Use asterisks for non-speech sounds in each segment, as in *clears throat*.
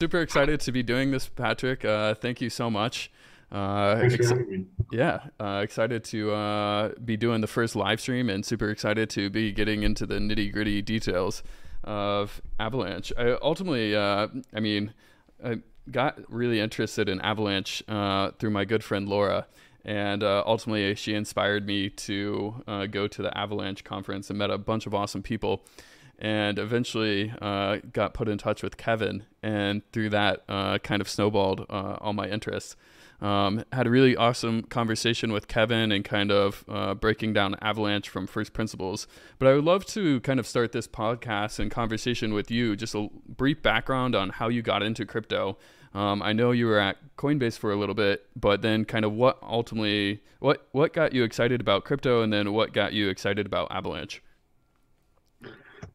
Super excited to be doing this, Patrick. Uh, thank you so much. Uh, ex-. Yeah, uh, excited to uh, be doing the first live stream and super excited to be getting into the nitty gritty details of Avalanche. I ultimately, uh, I mean, I got really interested in Avalanche uh, through my good friend Laura. And uh, ultimately, she inspired me to go to the Avalanche conference and met a bunch of awesome people and eventually uh, got put in touch with Kevin, and through that, uh, kind of snowballed uh, all my interests. Um, had a really awesome conversation with Kevin and kind of uh, breaking down Avalanche from first principles. But I would love to kind of start this podcast and conversation with you, just a brief background on how you got into crypto. Um, I know you were at Coinbase for a little bit, but then kind of what ultimately what what got you excited about crypto, and then what got you excited about Avalanche.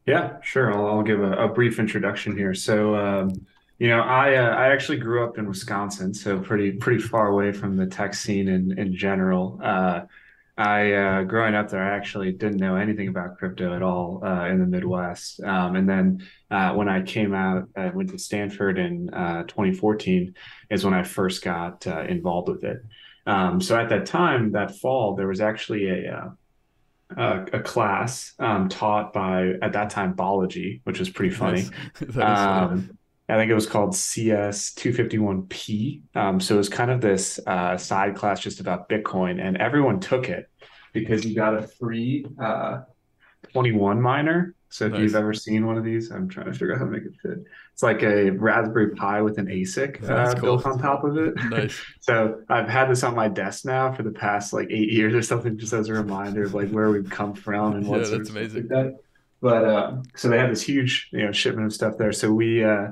Yeah, sure. I'll, I'll give a, a, brief introduction here. So, um, you know, I uh, I actually grew up in Wisconsin, so pretty pretty far away from the tech scene in in general. Uh, I uh, growing up there, I actually didn't know anything about crypto at all uh, in the Midwest. Um, and then uh, when I came out, I went to Stanford in uh, 2014, is when I first got involved with it. Um, so at that time, that fall, there was actually a uh, a class um, taught by at that time Balaji, which was pretty funny. *laughs* um, I think it was called CS 251P. Um, so it was kind of this uh, side class just about Bitcoin, and everyone took it because you got a free uh, 21 miner so if nice. you've ever seen one of these, I'm trying to figure out how to make it fit. It's like a Raspberry Pi with an ASIC uh, cool. built on top of it. Nice. *laughs* so I've had this on my desk now for the past like eight years or something, just as a reminder of like where we've come from and what yeah, that's amazing. Like that. But uh, so they had this huge you know shipment of stuff there. So we uh,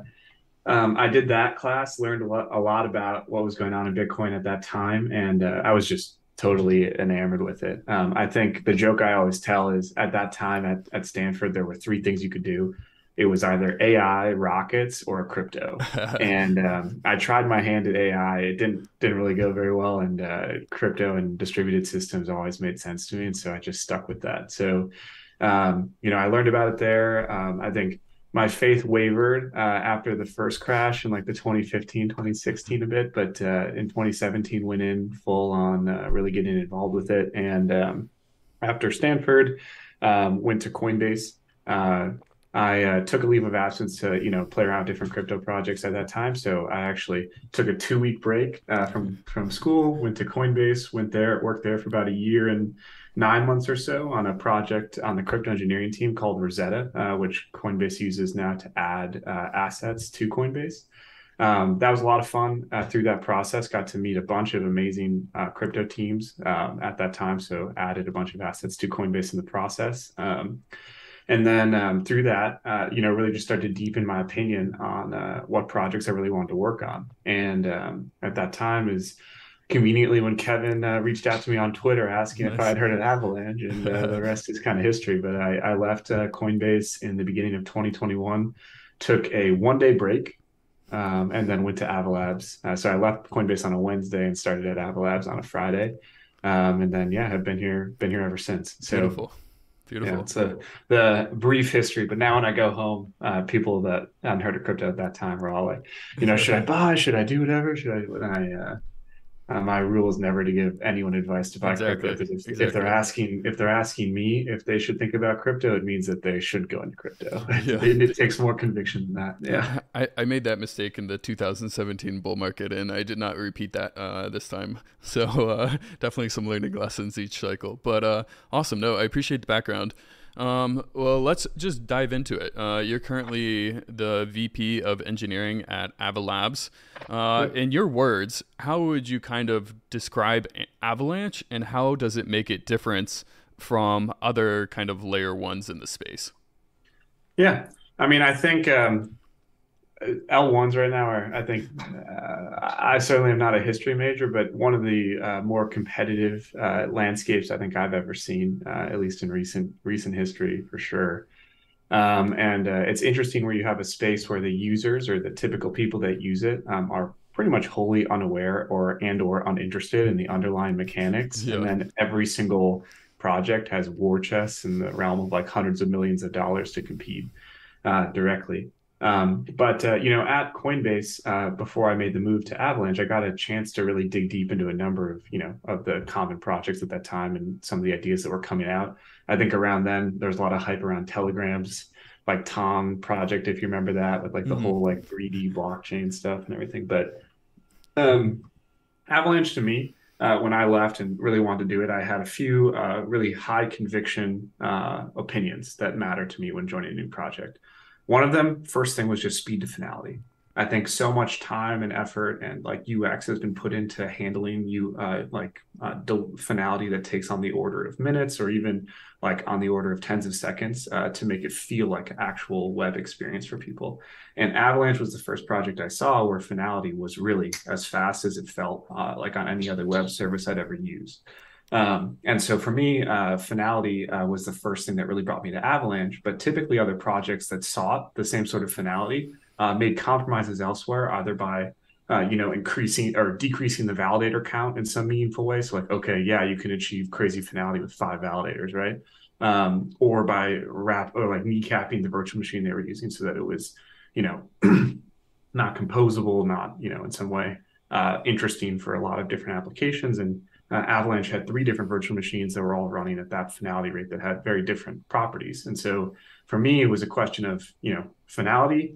um, I did that class, learned a lot, a lot about what was going on in Bitcoin at that time, and uh, I was just totally enamored with it. Um, I think the joke I always tell is at that time at, at Stanford, there were three things you could do. It was either AI, rockets, or crypto. *laughs* and um, I tried my hand at AI. It didn't didn't really go very well. And uh, crypto and distributed systems always made sense to me, and so I just stuck with that. So, um, you know, I learned about it there. Um, I think my faith wavered uh, after the first crash in like the 2015 2016 a bit but uh, in 2017 went in full on uh, really getting involved with it. And um, after stanford um, went to coinbase uh, i uh, took a leave of absence to you know play around different crypto projects at that time. So i actually took a two week break uh, from from school went to coinbase went there worked there for about a year and nine months or so on a project on the crypto engineering team called Rosetta, uh, which Coinbase uses now to add uh, assets to Coinbase. Um, that was a lot of fun uh, through that process. Got to meet a bunch of amazing uh, crypto teams um, at that time. So added a bunch of assets to Coinbase in the process. Um, and then um, through that, uh, you know, really just started to deepen my opinion on uh, what projects I really wanted to work on. And um, at that time is conveniently when Kevin uh, reached out to me on Twitter asking nice. if I had heard of Avalanche, and uh, the rest is kind of history. But I, I left uh, Coinbase in the beginning of 2021, took a one day break, um, and then went to Ava Labs. Uh, so I left Coinbase on a Wednesday and started at Ava Labs on a Friday, um, and then yeah, have been here been here ever since. So. Beautiful. Beautiful. Yeah, it's a the brief history, but now when I go home, uh, people that hadn't heard of crypto at that time were all like, you know, *laughs* should I buy? Should I do whatever? Should I? And I uh, uh, my rule is never to give anyone advice to buy exactly. crypto because if, exactly. if, they're asking if they're asking me if they should think about crypto, it means that they should go into crypto. *laughs* Yeah. it, it, takes more conviction than that. Yeah, I, I made that mistake in the 2017 bull market, and I did not repeat that uh, this time. *laughs* So uh, definitely some learning lessons each cycle. But uh, awesome. No, I appreciate the background. Um, well, let's just dive into it. Uh, you're currently the VP of Engineering at Ava Labs. Uh, in your words, how would you kind of describe Avalanche, and how does it make it different from other kind of layer ones in the space? Yeah, I mean, I think um, L1s right now are, I think, uh, I certainly am not a history major, but one of the uh, more competitive uh, landscapes I think I've ever seen, uh, at least in recent recent history for sure. Um, and uh, it's interesting where you have a space where the users or the typical people that use it um, are pretty much wholly unaware or and or uninterested in the underlying mechanics, yeah. and then every single project has war chests in the realm of like hundreds of millions of dollars to compete uh, directly. Um, but uh, you know, at Coinbase, uh, before I made the move to Avalanche, I got a chance to really dig deep into a number of you know of the common projects at that time and some of the ideas that were coming out. I think around then there was a lot of hype around Telegrams, like TON project, if you remember that, with like the mm-hmm. whole like 3D blockchain stuff and everything. But um, Avalanche to me, uh, when I left and really wanted to do it, I had a few uh, really high conviction uh, opinions that mattered to me when joining a new project. One of them, first thing, was just speed to finality. I think so much time and effort and like UX has been put into handling you uh, like uh, finality that takes on the order of minutes or even like on the order of tens of seconds uh, to make it feel like actual web experience for people. And Avalanche was the first project I saw where finality was really as fast as it felt uh, like on any other web service I'd ever used. Um, and so for me, uh, finality uh, was the first thing that really brought me to Avalanche. But typically, other projects that sought the same sort of finality uh, made compromises elsewhere, either by uh, you know increasing or decreasing the validator count in some meaningful way. So like, okay, yeah, you can achieve crazy finality with five validators, right? Um, or by wrap or like kneecapping the virtual machine they were using so that it was, you know, *clears throat* not composable, not you know in some way uh, interesting for a lot of different applications and uh, Avalanche had three different virtual machines that were all running at that finality rate that had very different properties. And so for me, it was a question of, you know, finality,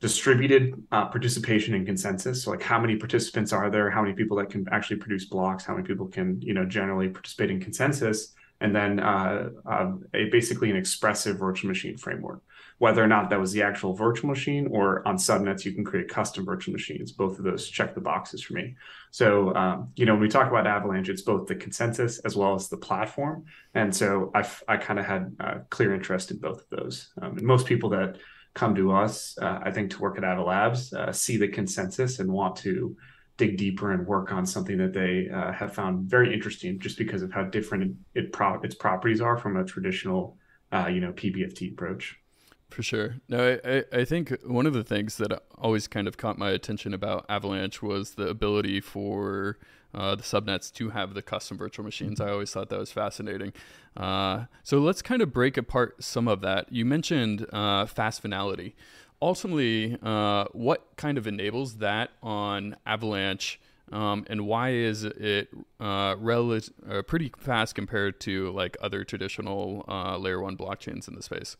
distributed uh, participation and consensus. So like how many participants are there? How many people that can actually produce blocks? How many people can, you know, generally participate in consensus? And then uh, uh a, basically an expressive virtual machine framework whether or not that was the actual virtual machine or on subnets you can create custom virtual machines. Both of those check the boxes for me. So um, you know when we talk about avalanche it's both the consensus as well as the platform. And so i, I kind of had a clear interest in both of those. Um, and most people that come to us uh, i think to work at Ava Labs uh, see the consensus and want to dig deeper and work on something that they uh, have found very interesting just because of how different it pro- its properties are from a traditional uh, you know pbft approach for sure. No, I, I think one of the things that always kind of caught my attention about Avalanche was the ability for uh, the subnets to have the custom virtual machines. I always thought that was fascinating. Uh, so let's kind of break apart some of that. You mentioned uh, fast finality. Ultimately, uh, what kind of enables that on Avalanche? Um, and why is it uh, relative, uh, pretty fast compared to like other traditional uh, layer one blockchains in the space?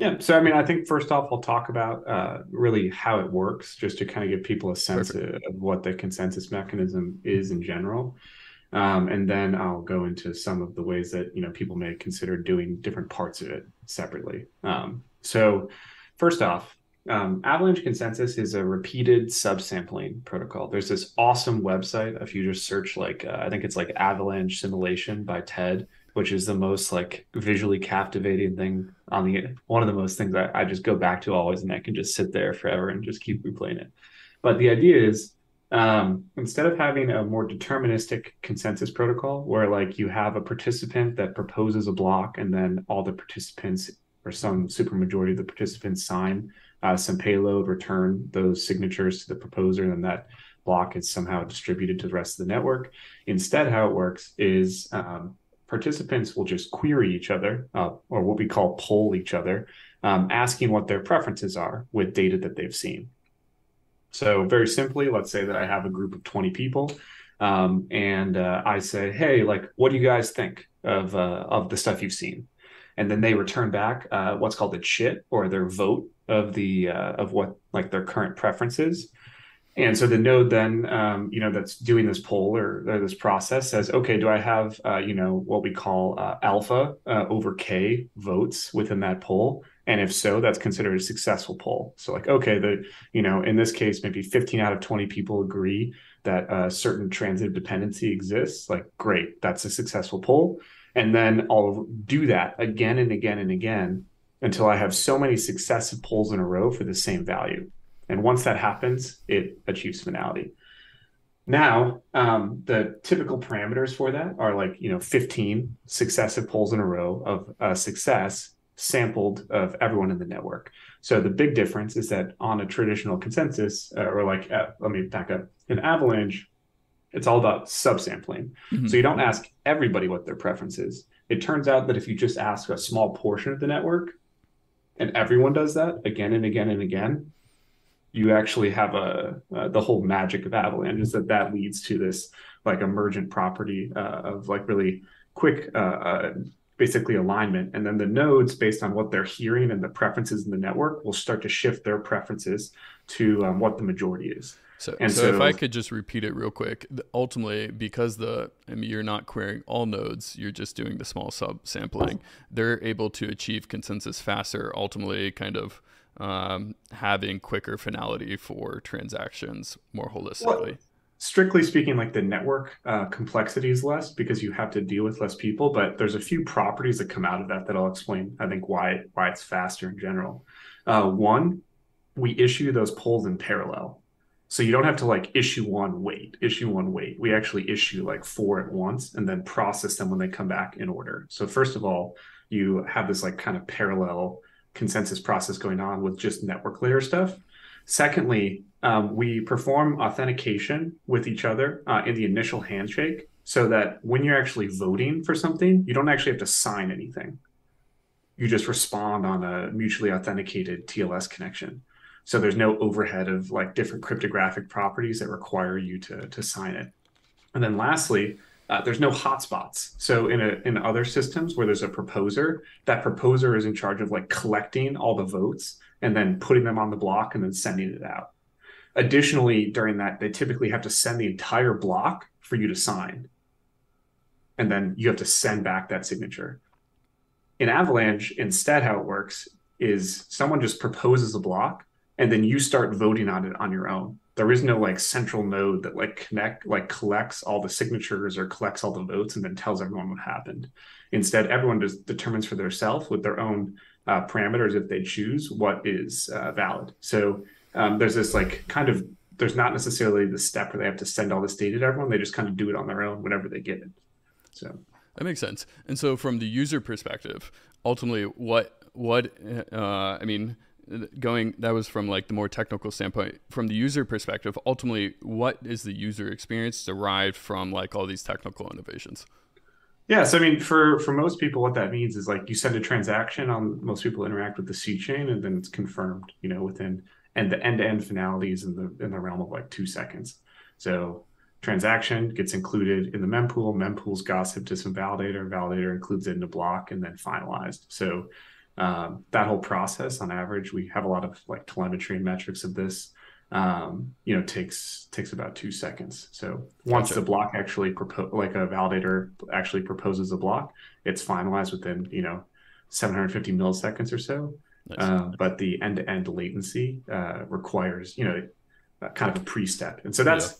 Yeah. So, I mean, I think first off, I'll talk about uh, really how it works, just to kind of give people a sense of, of, what the consensus mechanism is in general. Um, and then I'll go into some of the ways that you know people may consider doing different parts of it separately. Um, so, first off, um, Avalanche Consensus is a repeated subsampling protocol. There's this awesome website. If you just search like, uh, I think it's like Avalanche Simulation by TED which is the most like visually captivating thing on the one of the most things I, I just go back to always and I can just sit there forever and just keep replaying it. But the idea is um, instead of having a more deterministic consensus protocol where like you have a participant that proposes a block and then all the participants or some supermajority of the participants sign uh, some payload, return those signatures to the proposer, and then that block is somehow distributed to the rest of the network. Instead, how it works is um, participants will just query each other, uh, or what we call poll each other, um, asking what their preferences are with data that they've seen. So, very simply, let's say that I have a group of 20 people, um, and uh, I say, "Hey, like, what do you guys think of uh, of the stuff you've seen?" And then they return back uh, what's called a chit or their vote of the uh, of what like their current preferences. And so the node then, um, you know, that's doing this poll or, or, this process says, okay, do I have, uh, you know, what we call uh, alpha uh, over k votes within that poll? And if so, that's considered a successful poll. So like, okay, the, you know, in this case, maybe 15 out of 20 people agree that a certain transitive dependency exists. Like, great, that's a successful poll. And then I'll do that again and again and again until I have so many successive polls in a row for the same value. And once that happens, it achieves finality. Now, um, the typical parameters for that are like, you know, 15 successive polls in a row of uh, success sampled of everyone in the network. So the big difference is that on a traditional consensus, uh, or like, uh, let me back up, in Avalanche, it's all about subsampling. Mm-hmm. So you don't ask everybody what their preference is. It turns out that if you just ask a small portion of the network, and everyone does that again and again and again, you actually have a uh, the whole magic of Avalanche is that that leads to this like emergent property uh, of like really quick uh, uh, basically alignment and then the nodes based on what they're hearing and the preferences in the network will start to shift their preferences to um, what the majority is so, and so, so, if I could just repeat it real quick, ultimately, because the I mean, you're not querying all nodes, you're just doing the small sub sampling. They're able to achieve consensus faster, ultimately, kind of um, having quicker finality for transactions more holistically. Well, strictly speaking, like the network uh, complexity is less because you have to deal with less people. But there's a few properties that come out of that that I'll explain. I think why why it's faster in general. Uh, one, we issue those polls in parallel. So you don't have to like issue one, wait, issue one, wait. We actually issue like four at once and then process them when they come back in order. So first of all, you have this like kind of parallel consensus process going on with just network layer stuff. Secondly, um, we perform authentication with each other uh, in the initial handshake so that when you're actually voting for something, you don't actually have to sign anything. You just respond on a mutually authenticated TLS connection. So there's no overhead of like different cryptographic properties that require you to, to sign it. And then lastly, uh, there's no hotspots. So in a, in other systems where there's a proposer, that proposer is in charge of like collecting all the votes and then putting them on the block and then sending it out. Additionally, during that, they typically have to send the entire block for you to sign. And then you have to send back that signature. In Avalanche, instead, how it works is someone just proposes a block and then you start voting on it on your own there is no like central node that like connect like collects all the signatures or collects all the votes and then tells everyone what happened. Instead everyone just determines for themselves with their own uh, parameters if they choose what is uh, valid. So um, there's this like kind of there's not necessarily the step where they have to send all this data to everyone. They just kind of do it on their own whenever they get it. So. That makes sense. And so from the user perspective ultimately what what uh, i mean going that was from like the more technical standpoint. From the user perspective ultimately what is the user experience derived from like all these technical innovations? Yeah so i mean for for most people what that means is like you send a transaction on most people interact with the c chain and then it's confirmed you know within and the end-to-end finalities in the in the realm of like two seconds. So transaction gets included in the mempool mempool's gossip to some validator validator includes it in the block and then finalized. So um, that whole process on average we have a lot of like telemetry and metrics of this um, you know takes takes about two seconds so once gotcha. the block actually propose like a validator actually proposes a block it's finalized within you know 750 milliseconds or so nice. uh, but the end-to-end latency uh, requires you know kind of a pre-step and so that's yeah.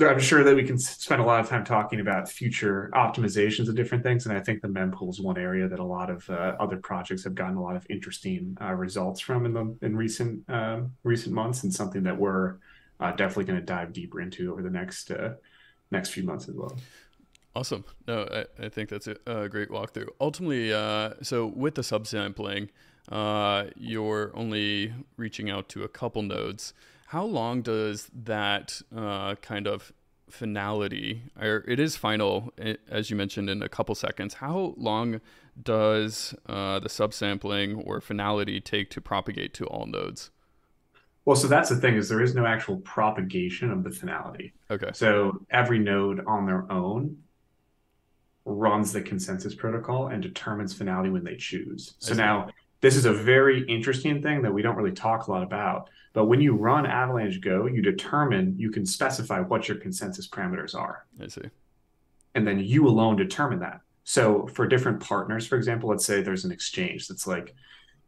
I'm sure that we can spend a lot of time talking about future optimizations of different things, and I think the mempool is one area that a lot of uh, other projects have gotten a lot of interesting uh, results from in the in recent uh, recent months, and something that we're uh, definitely going to dive deeper into over the next uh, next few months as well. Awesome. No, I, I think that's a, a, great walkthrough. Ultimately, uh, so with the subsampling, you're only reaching out to a couple nodes. How long does that uh, kind of finality, or it is final, as you mentioned, in a couple seconds? How long does uh, the subsampling or finality take to propagate to all nodes? Well, so that's the thing is there is no actual propagation of the finality. Okay. So every node on their own runs the consensus protocol and determines finality when they choose. So now this is a very interesting thing that we don't really talk a lot about. But when you run Avalanche Go, you determine, you can specify what your consensus parameters are. I see. And then you alone determine that. So for different partners, for example, let's say there's an exchange that's like,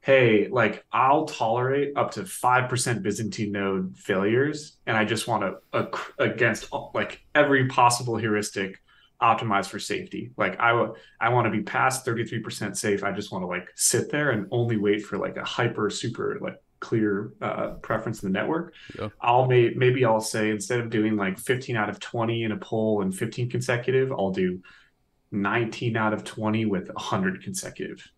hey, like I'll tolerate up to 5% Byzantine node failures. And I just want to, uh, against like every possible heuristic, optimize for safety. Like I, w- I want to be past 33% safe. I just want to like sit there and only wait for like a hyper super like clear uh, preference in the network. Yeah. I'll may, maybe I'll say instead of doing like 15 out of 20 in a poll and 15 consecutive, I'll do 19 out of 20 with 100 consecutive.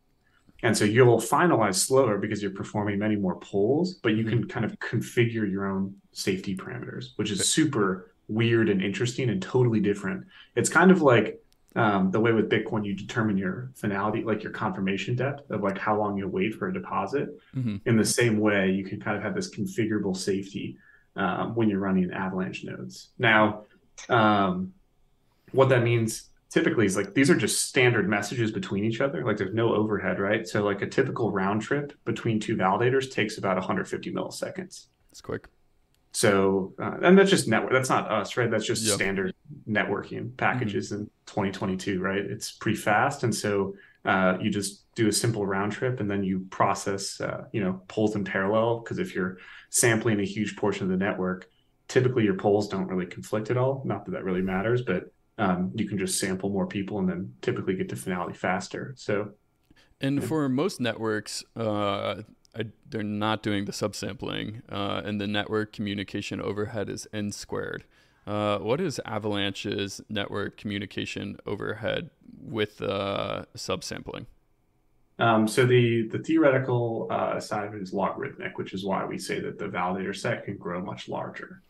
And so you'll finalize slower because you're performing many more polls, but you mm-hmm. can kind of configure your own safety parameters, which is super weird and interesting and totally different. It's kind of like um, the way with Bitcoin you determine your finality, like your confirmation depth of like how long you'll wait for a deposit. Mm-hmm. In the same way, you can kind of have this configurable safety um, when you're running Avalanche nodes. Now, um, what that means typically is like these are just standard messages between each other. Like there's no overhead, right? So like a typical round trip between two validators takes about 150 milliseconds. It's quick. So, uh, and that's just network. That's not us, right? That's just yep. standard networking packages mm-hmm. in 2022, right? It's pretty fast, and so uh, you just do a simple round trip, and then you process, uh, you know, polls in parallel. Because if you're sampling a huge portion of the network, typically your polls don't really conflict at all. Not that that really matters, but um, you can just sample more people and then typically get to finality faster. So, and for most networks, uh, I, they're not doing the subsampling, uh, and the network communication overhead is n squared. Uh, what is Avalanche's network communication overhead with uh, subsampling? Um, so the the theoretical uh, it is logarithmic, which is why we say that the validator set can grow much larger.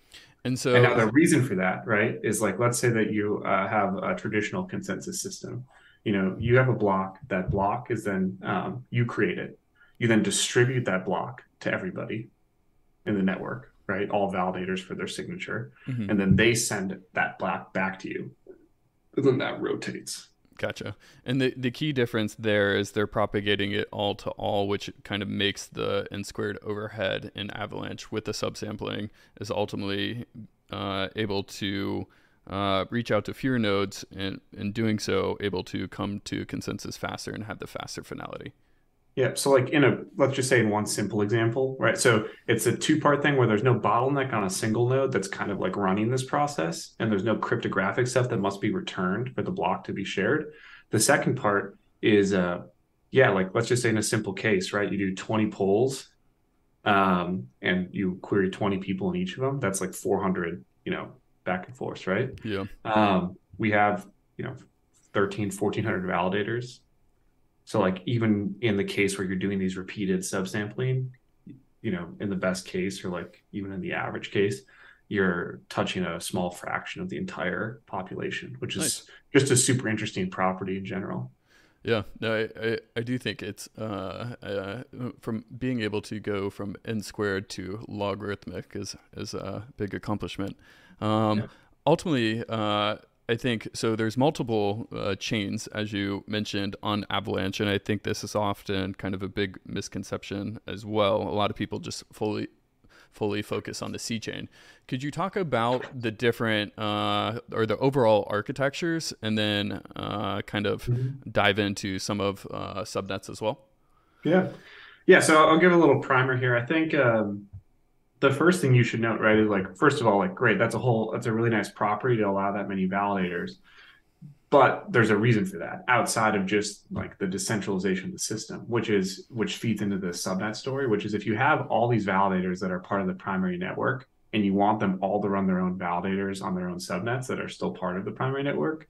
And so, and now the reason for that, right, is like let's say that you uh, have a traditional consensus system. You know, you have a block. That block is then um, you create it you then distribute that block to everybody in the network, right? All validators for their signature. Mm-hmm. And then they send that block back to you. And then that rotates. Gotcha. And the, the key difference there is they're propagating it all to all, which kind of makes the n squared overhead in Avalanche with the subsampling is ultimately uh, able to uh, reach out to fewer nodes and in doing so able to come to consensus faster and have the faster finality. Yeah. So like in a let's just say in one simple example, right? So it's a two-part thing where there's no bottleneck on a single node that's kind of like running this process, and there's no cryptographic stuff that must be returned for the block to be shared. The second part is uh yeah, like let's just say in a simple case, right? You do 20 polls um and you query 20 people in each of them. That's like 400, you know, back and forth, right? Yeah. Um we have, you know, 13 1400 validators so like even in the case where you're doing these repeated subsampling, you know, in the best case or like even in the average case, you're touching a small fraction of the entire population, which is nice. just a super interesting property in general. Yeah, no, I, I, I do think it's uh, uh, from being able to go from n squared to logarithmic is is a big accomplishment. Um, yeah. Ultimately, uh, I think so. There's multiple uh, chains, as you mentioned, on Avalanche, and I think this is often kind of a big misconception as well. A lot of people just fully fully focus on the C chain. Could you talk about the different uh, or the overall architectures, and then uh, kind of mm-hmm. dive into some of uh, subnets as well? Yeah, yeah. So I'll give a little primer here. I think. Um, the first thing you should note, right, is like first of all, like great, that's a whole that's a really nice property to allow that many validators. But there's a reason for that outside of just like the decentralization of the system, which is which feeds into the subnet story, which is if you have all these validators that are part of the primary network and you want them all to run their own validators on their own subnets that are still part of the primary network,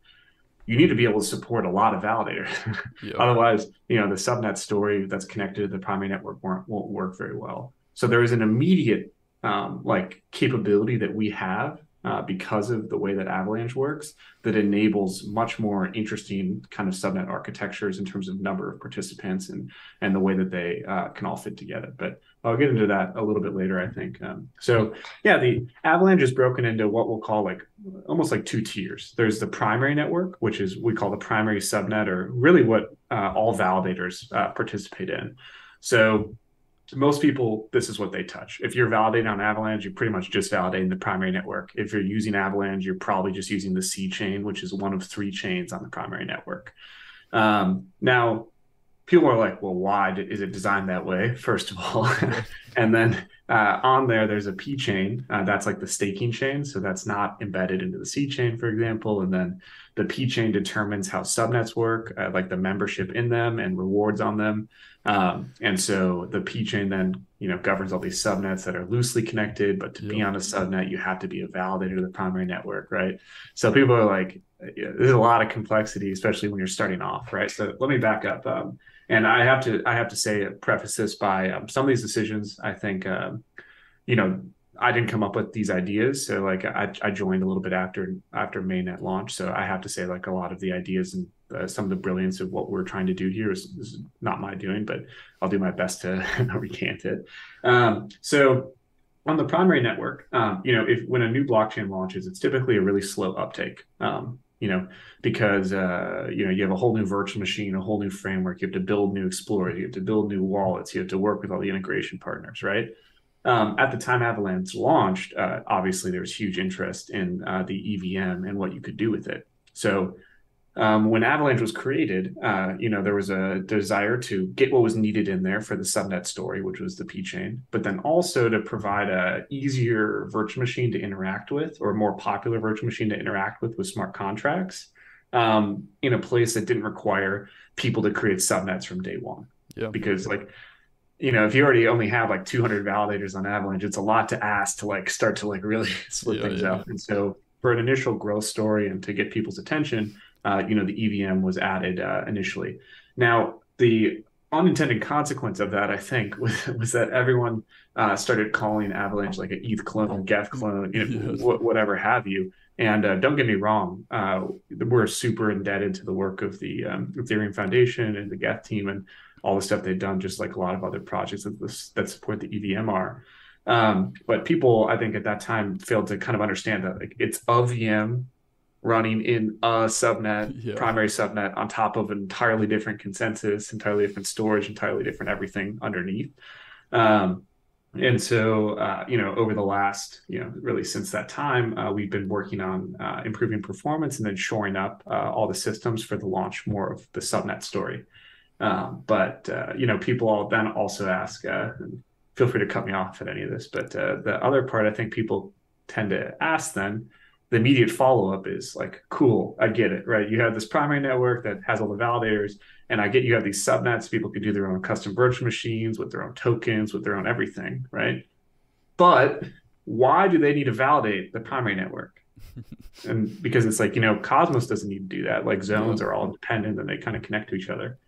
you need to be able to support a lot of validators. *laughs* Yeah. Otherwise, you know, the subnet story that's connected to the primary network won't, won't work very well. So there is an immediate um, like capability that we have uh, because of the way that Avalanche works that enables much more interesting kind of subnet architectures in terms of number of participants and and the way that they uh, can all fit together. But I'll get into that a little bit later, I think. Um, so yeah, the Avalanche is broken into what we'll call like almost like two tiers. There's the primary network, which is we call the primary subnet, or really what uh, all validators uh, participate in. So most people, this is what they touch. If you're validating on Avalanche, you're pretty much just validating the primary network. If you're using Avalanche, you're probably just using the C chain, which is one of three chains on the primary network. Um, now, people are like, well, why is it designed that way? First of all, *laughs* and then uh, on there, there's a P chain. Uh, that's like the staking chain. So that's not embedded into the C chain, for example. And then the P chain determines how subnets work, uh, like the membership in them and rewards on them. Um, and so the P chain then, you know, governs all these subnets that are loosely connected. But to be on a subnet, you have to be a validator of the primary network, right? So people are like, yeah, there's a lot of complexity, especially when you're starting off, right? So let me back up. Um, and I have to, I have to say, preface this by um, some of these decisions. I think, um, you know, I didn't come up with these ideas. So like I, I joined a little bit after after mainnet launch. So I have to say like a lot of the ideas and uh, some of the brilliance of what we're trying to do here is, is not my doing, but I'll do my best to *laughs* recant it. Um, so on the primary network, um, you know, if when a new blockchain launches, it's typically a really slow uptake. Um, you know, because uh, you know you have a whole new virtual machine, a whole new framework. You have to build new explorers, you have to build new wallets, you have to work with all the integration partners, right? Um, at the time Avalanche launched, uh, obviously there was huge interest in uh, the EVM and what you could do with it. So um, when Avalanche was created, uh, you know, there was a desire to get what was needed in there for the subnet story, which was the P chain, but then also to provide a easier virtual machine to interact with, or a more popular virtual machine to interact with with smart contracts, um, in a place that didn't require people to create subnets from day one. Yeah. Because like, you know, if you already only have like 200 validators on Avalanche, it's a lot to ask to like start to like really *laughs* split yeah, things yeah. up. And so for an initial growth story and to get people's attention uh, you know, the EVM was added uh, initially. Now, the unintended consequence of that, I think, *laughs* was, was that everyone uh, started calling Avalanche like an ETH clone, Geth clone, you know, *laughs* wh- whatever have you. And uh, don't get me wrong, uh, we're super indebted to the work of the um, Ethereum Foundation and the Geth team and all the stuff they've done, just like a lot of other projects that, that support the EVMR. Um, but people, I think, at that time failed to kind of understand that like it's a VM running in a subnet, yeah. primary subnet, on top of an entirely different consensus, entirely different storage, entirely different everything underneath. Um, and so, uh, you know, over the last, you know, really since that time, uh, we've been working on uh, improving performance and then shoring up uh, all the systems for the launch more of the subnet story. Um, but uh, you know, people all then also ask, uh, feel free to cut me off at any of this, but the other part I think people tend to ask then the immediate follow up is like, cool, I get it, right? You have this primary network that has all the validators, and I get you have these subnets. People can do their own custom virtual machines with their own tokens, with their own everything, right? But why do they need to validate the primary network? *laughs* and because it's like, you know, Cosmos doesn't need to do that. Like zones are all independent and they kind of connect to each other.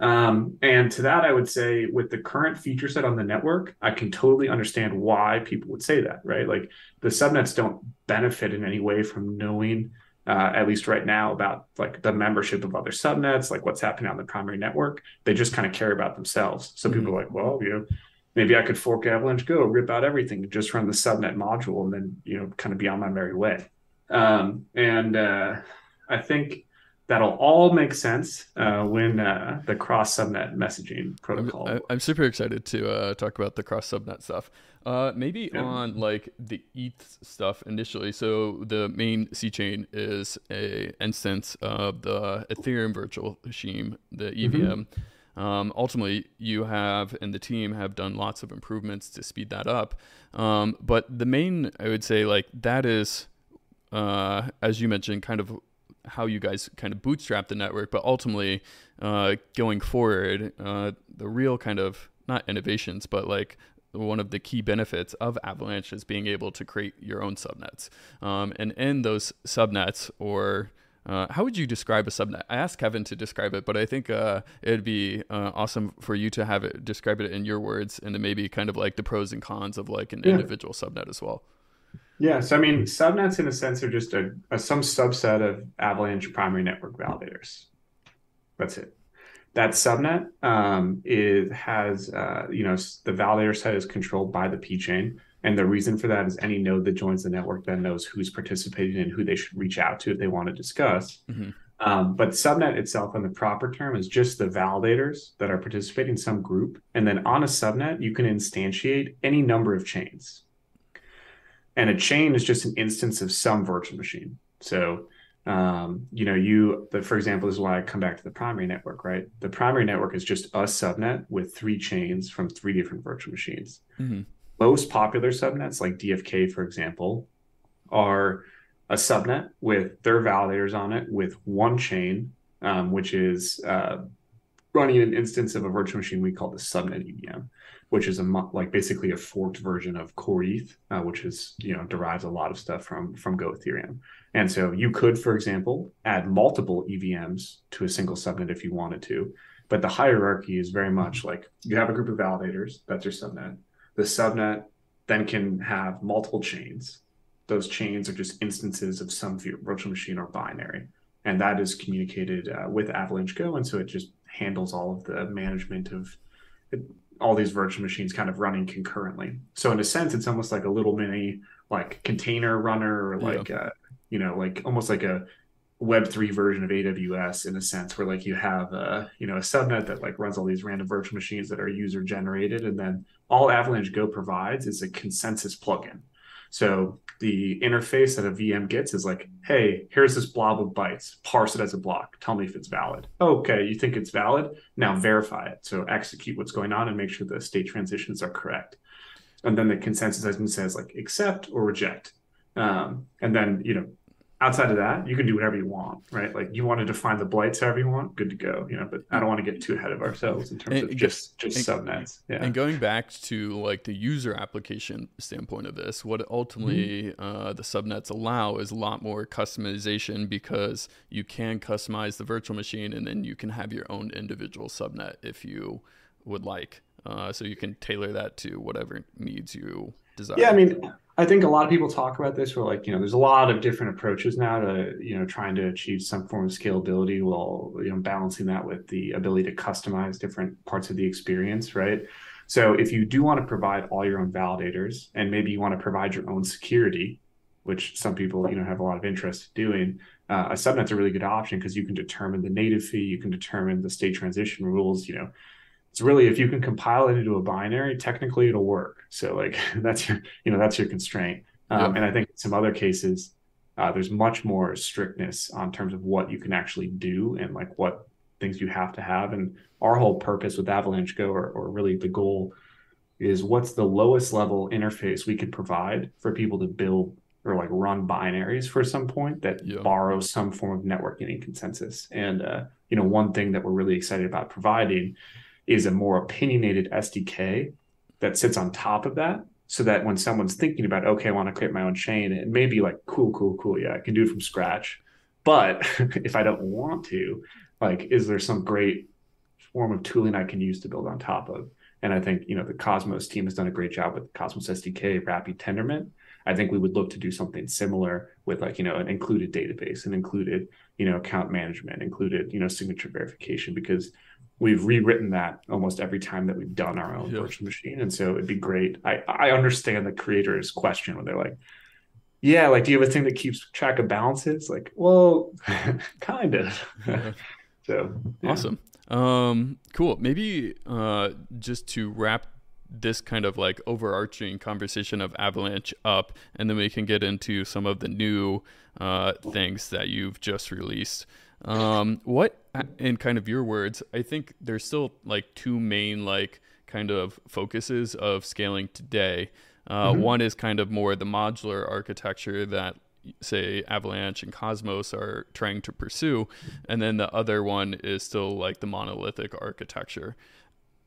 Um, and to that, I would say with the current feature set on the network, I can totally understand why people would say that, right? Like the subnets don't benefit in any way from knowing, uh, at least right now, about like the membership of other subnets, like what's happening on the primary network. They just kind of care about themselves. So mm-hmm. people are like, well, you know, maybe I could fork Avalanche Go, rip out everything, just run the subnet module, and then you know, kind of be on my merry way. Um, and uh, I think that'll all make sense uh, when uh, the cross subnet messaging protocol. I'm, I'm super excited to uh, talk about the cross subnet stuff. Uh, maybe yeah. on like the ETH stuff initially. So the main C chain is a instance of the Ethereum virtual machine, the EVM. Mm-hmm. Um, ultimately, you have and the team have done lots of improvements to speed that up. Um, but the main, I would say, like that is, uh, as you mentioned, kind of how you guys kind of bootstrap the network, but ultimately, uh, going forward, uh, the real kind of not innovations, but like one of the key benefits of Avalanche is being able to create your own subnets. Um, and in those subnets, or uh, how would you describe a subnet? I asked Kevin to describe it, but I think uh, it'd be uh, awesome for you to have it describe it in your words, and then maybe kind of like the pros and cons of like an yeah. individual subnet as well. Yeah, so I mean, subnets in a sense are just a, a some subset of Avalanche primary network validators. That's it. That subnet um, is has uh, you know the validator set is controlled by the P chain, and the reason for that is any node that joins the network then knows who's participating and who they should reach out to if they want to discuss. Mm-hmm. Um, but subnet itself, in the proper term, is just the validators that are participating in some group, and then on a subnet you can instantiate any number of chains. And a chain is just an instance of some virtual machine. So, um, you know, you, the, for example, this is why I come back to the primary network, right? The primary network is just a subnet with three chains from three different virtual machines. Mm-hmm. Most popular subnets, like DFK, for example, are a subnet with their validators on it with one chain, um, which is uh, running an instance of a virtual machine we call the subnet EVM which is a like basically a forked version of Coreth, uh, which is you know derives a lot of stuff from from Go Ethereum. And so you could, for example, add multiple EVMs to a single subnet if you wanted to. But the hierarchy is very much like you have a group of validators, that's your subnet. The subnet then can have multiple chains. Those chains are just instances of some virtual machine or binary. And that is communicated uh, with Avalanche Go. And so it just handles all of the management of all these virtual machines kind of running concurrently. So in a sense, it's almost like a little mini like container runner or like yeah. uh, you know like almost like a web3 version of aws in a sense where like you have a you know a subnet that like runs all these random virtual machines that are user generated and then all avalanche go provides is a consensus plugin so the interface that a VM gets is like, hey, here's this blob of bytes. Parse it as a block. Tell me if it's valid. Okay, you think it's valid? Now verify it. So execute what's going on and make sure the state transitions are correct. And then the consensus has says like accept or reject. Um, and then you know outside of that, you can do whatever you want, right? Like you want to define the blights however you want, good to go, you know. But I don't want to get too ahead of ourselves in terms and, of just just and, subnets. Yeah. And going back to like the user application standpoint of this, what ultimately mm-hmm. uh, the subnets allow is a lot more customization because you can customize the virtual machine and then you can have your own individual subnet if you would like. Uh, so you can tailor that to whatever needs you desire. Yeah, I mean, I think a lot of people talk about this where like, you know, there's a lot of different approaches now to, you know, trying to achieve some form of scalability while, you know, balancing that with the ability to customize different parts of the experience, right? So if you do want to provide all your own validators and maybe you want to provide your own security, which some people, you know, have a lot of interest in doing, uh, a subnet's a really good option because you can determine the native fee, you can determine the state transition rules, you know, it's really if you can compile it into a binary, technically it'll work. So like *laughs* that's your you know that's your constraint. Um, And I think in some other cases, uh, there's much more strictness on terms of what you can actually do and like what things you have to have. And our whole purpose with Avalanche Go, or, or really the goal, is what's the lowest level interface we could provide for people to build or like run binaries for some point that yeah. borrows some form of networking and consensus. And uh, you know, one thing that we're really excited about providing is a more opinionated SDK that sits on top of that so that when someone's thinking about, okay, I want to create my own chain, it may be like, cool, cool, cool. Yeah, I can do it from scratch. But *laughs* if I don't want to, like, is there some great form of tooling I can use to build on top of? And I think, you know, the Cosmos team has done a great job with Cosmos SDK, Rapid Tendermint. I think we would look to do something similar with like, you know, an included database and included, you know, account management, included, you know, signature verification, because we've rewritten that almost every time that we've done our own virtual machine. And so it'd be great. I, I understand the creator's question when they're like, yeah, like, do you have a thing that keeps track of balances? Like, well, *laughs* kind of. *laughs* so yeah. awesome. Um, cool. Maybe uh, just to wrap this kind of like overarching conversation of Avalanche up, and then we can get into some of the new uh, things that you've just released. Um, what, in kind of your words, I think there's still like two main like kind of focuses of scaling today. Uh, mm-hmm. One is kind of more the modular architecture that say Avalanche and Cosmos are trying to pursue, and then the other one is still like the monolithic architecture.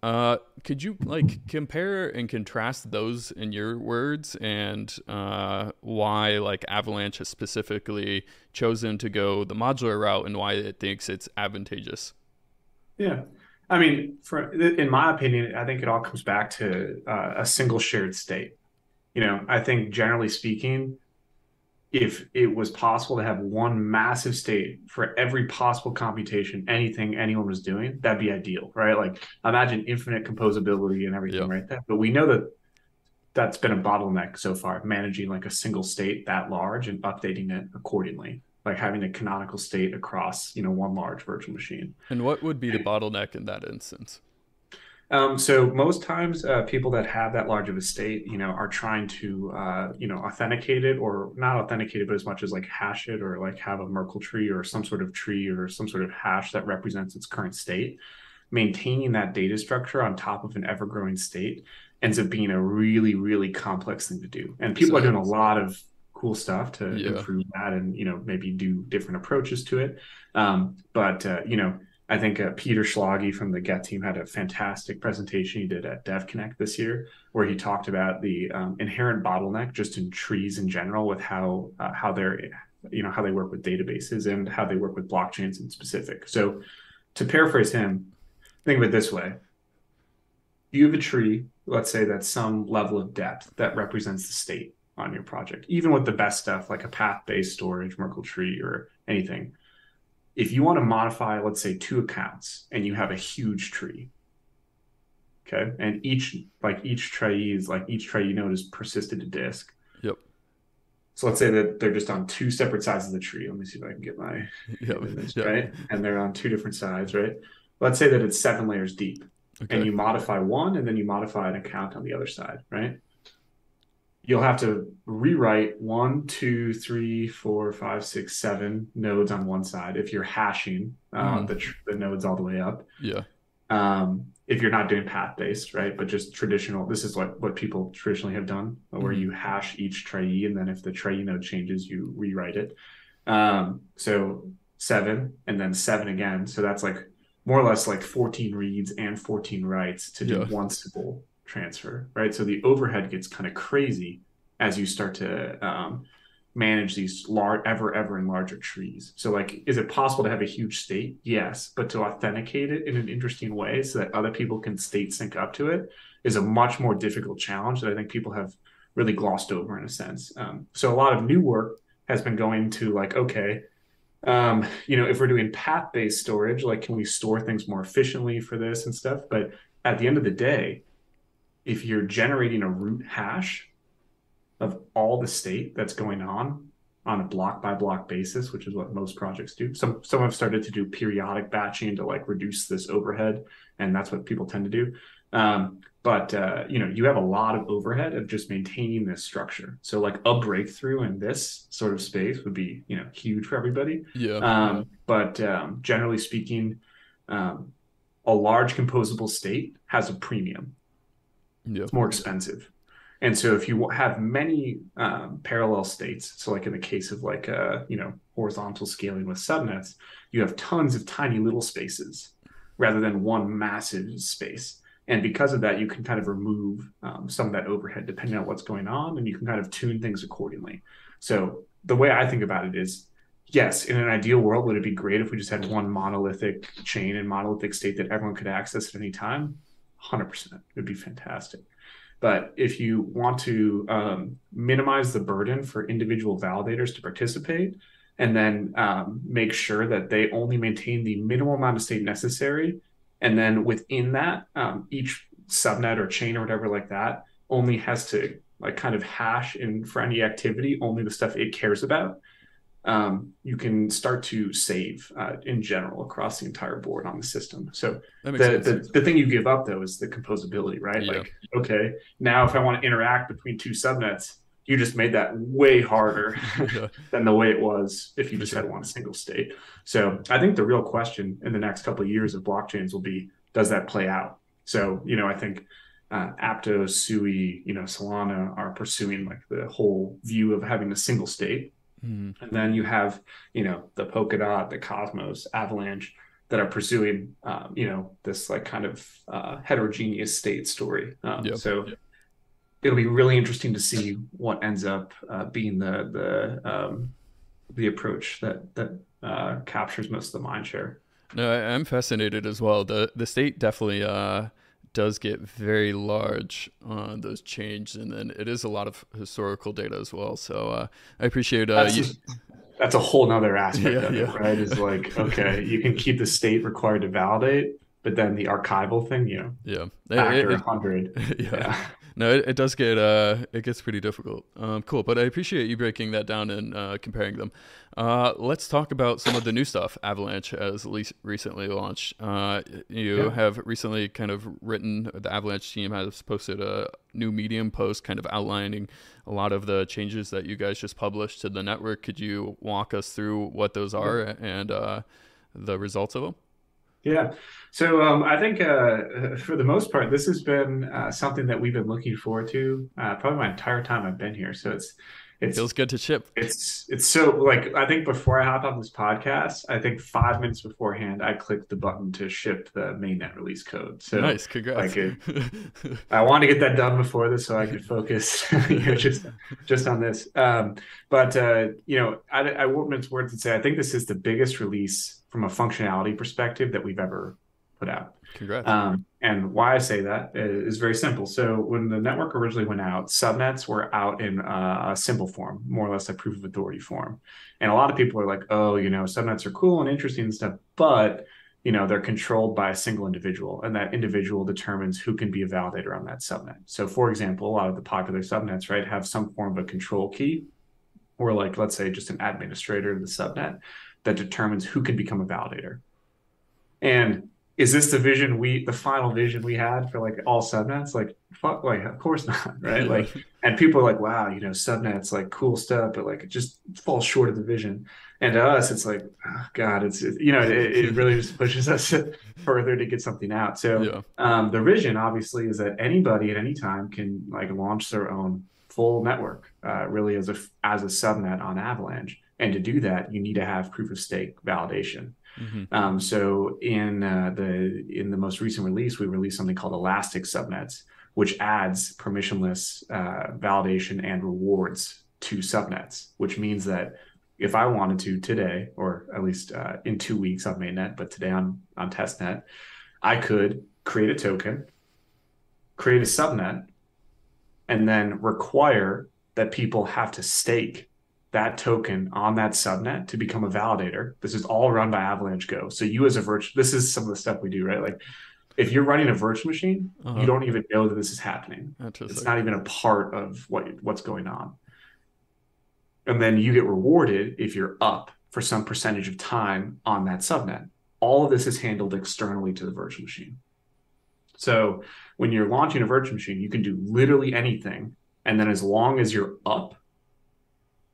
Uh, could you like compare and contrast those in your words and uh, why like Avalanche has specifically chosen to go the modular route and why it thinks it's advantageous? Yeah. I mean, for in my opinion, I think it all comes back to uh, a single shared state. You know, I think generally speaking, if it was possible to have one massive state for every possible computation, anything anyone was doing, that'd be ideal, right? Like imagine infinite composability and everything, right? There. But we know that that's been a bottleneck so far, managing like a single state that large and updating it accordingly, like having a canonical state across, you know, one large virtual machine. And what would be the bottleneck in that instance? Um, so most times, uh, people that have that large of a state, you know, are trying to, uh, you know, authenticate it or not authenticate it, but as much as like hash it or like have a Merkle tree or some sort of tree or some sort of hash that represents its current state. Maintaining that data structure on top of an ever growing state ends up being a really, really complex thing to do. And people are doing a lot of cool stuff to yeah. improve that and, you know, maybe do different approaches to it. Um, but, uh, you know, I think uh, Peter Szilagyi from the Geth team had a fantastic presentation he did at DevConnect this year, where he talked about the um, inherent bottleneck just in trees in general, with how uh, how they're you know how they work with databases and how they work with blockchains in specific. So, to paraphrase him, think of it this way: you have a tree let's say that's some level of depth that represents the state on your project, even with the best stuff like a path-based storage, Merkle tree, or anything. If you want to modify, let's say, two accounts and you have a huge tree, okay, and each like each trie is like each trie you node is persisted to disk. Yep. So let's say that they're just on two separate sides of the tree. Let me see if I can get my *laughs* Yep. image, Yep. right, and they're on two different sides, right. Let's say that it's seven layers deep Okay. and you modify one and then you modify an account on the other side, right? You'll have to rewrite one, two, three, four, five, six, seven nodes on one side if you're hashing uh, Mhm. the, tr- the nodes all the way up. yeah. Um, if you're not doing path based, right? But just traditional, this is what, what people traditionally have done, where Mhm. you hash each trie, and then if the trie node changes, you rewrite it. Um, so seven and then seven again. So that's like more or less like 14 reads and 14 writes to do Yeah. one simple transfer, right? So the overhead gets kind of crazy as you start to um, manage these large, ever, ever and larger trees. So, like, is it possible to have a huge state? Yes, but to authenticate it in an interesting way so that other people can state sync up to it is a much more difficult challenge that I think people have really glossed over in a sense. Um, so, a lot of new work has been going to like, okay, um, you know, if we're doing path-based storage, like, can we store things more efficiently for this and stuff? But at the end of the day, if you're generating a root hash of all the state that's going on on a block by block basis, which is what most projects do. Some some have started to do periodic batching to like reduce this overhead, and that's what people tend to do. Um, but uh, you know, you have a lot of overhead of just maintaining this structure. So like a breakthrough in this sort of space would be you know huge for everybody. Yeah. Um, but um, generally speaking, um, a large composable state has a premium yeah. it's more expensive. And so if you have many um, parallel states, so like in the case of like uh, you know horizontal scaling with subnets, you have tons of tiny little spaces rather than one massive space. And because of that, you can kind of remove um, some of that overhead depending on what's going on, and you can kind of tune things accordingly. So the way I think about it is, yes, in an ideal world, would it be great if we just had one monolithic chain and monolithic state that everyone could access at any time? 100%. It would be fantastic. But if you want to um, minimize the burden for individual validators to participate, and then um, make sure that they only maintain the minimal amount of state necessary, and then within that, um, each subnet or chain or whatever like that only has to like kind of hash in for any activity only the stuff it cares about. Um, you can start to save uh, in general across the entire board on the system. So the, the, the thing you give up though is the composability, right? Yeah. Like, okay, now if I want to interact between two subnets, you just made that way harder yeah. *laughs* *laughs* than the way it was if you just had one single state. So I think the real question in the next couple of years of blockchains will be, does that play out? So, you know, I think uh, Aptos, Sui, you know, Solana are pursuing like the whole view of having a single state. Mhm. And then you have, you know, the Polkadot, the Cosmos, Avalanche that are pursuing, um, you know, this like kind of uh, heterogeneous state story. Um, Yep. So it'll be really interesting to see what ends up uh, being the the um, the approach that that uh, captures most of the mind share. No, I, I'm fascinated as well. The the state definitely uh, does get very large on those changes, and then it is a lot of historical data as well. So uh, I appreciate uh, That's, you. just- that's a whole nother aspect Yeah, of it, right? Is like, okay, you can keep the state required to validate, but then the archival thing, you know, Yeah, It- factor it- 100. *laughs* yeah. Yeah. No, it, it does get uh, it gets pretty difficult. Um, cool, but I appreciate you breaking that down and uh, comparing them. Uh, let's talk about some of the new stuff Avalanche has recently launched. Uh, you Yeah. have recently kind of written. The Avalanche team has posted a new Medium post, kind of outlining a lot of the changes that you guys just published to the network. Could you walk us through what those are and uh, the results of them? Yeah. So um, I think uh, for the most part, this has been uh, something that we've been looking forward to uh, probably my entire time I've been here. So it's it's Feels good to ship. it's it's so like I think before I hopped on this podcast, I think five minutes beforehand, I clicked the button to ship the mainnet release code. So nice, congrats. like *laughs* I wanted to get that done before this so I could focus *laughs* you know, just just on this. Um, but uh, you know, I, I won't mince words and say I think this is the biggest release from a functionality perspective that we've ever put out. Congrats. Um, and why I say that is very simple. So when the network originally went out, subnets were out in uh, a simple form, more or less a proof of authority form. And a lot of people are like, oh, you know, subnets are cool and interesting and stuff, but you know they're controlled by a single individual and that individual determines who can be a validator on that subnet so for example a lot of the popular subnets right have some form of a control key or like let's say just an administrator of the subnet that determines who can become a validator. And is this the vision we the final vision we had for like all subnets? Like fuck like of course not *laughs* right? Like *laughs* and people are like wow you know subnets like cool stuff but like it just falls short of the vision. And to us it's like oh, god it's it, you know it, it, really just pushes us *laughs* further to get something out. So yeah. um, the vision obviously is that anybody at any time can like launch their own full network uh, really as a as a subnet on avalanche and to do that you need to have proof of stake validation Mm-hmm. Um, so in uh, the in the most recent release, we released something called Elastic Subnets, which adds permissionless uh, validation and rewards to subnets, which means that if I wanted to today, or at least uh, in two weeks on mainnet, but today on on testnet, I could create a token, create a subnet, and then require that people have to stake that token on that subnet to become a validator. This is all run by Avalanche Go. So you as a virtual, this is some of the stuff we do, right? Like if you're running a virtual machine, uh-huh. you don't even know that this is happening. It's not even a part of what what's going on. And then you get rewarded if you're up for some percentage of time on that subnet. All of this is handled externally to the virtual machine. So when you're launching a virtual machine, you can do literally anything. And then as long as you're up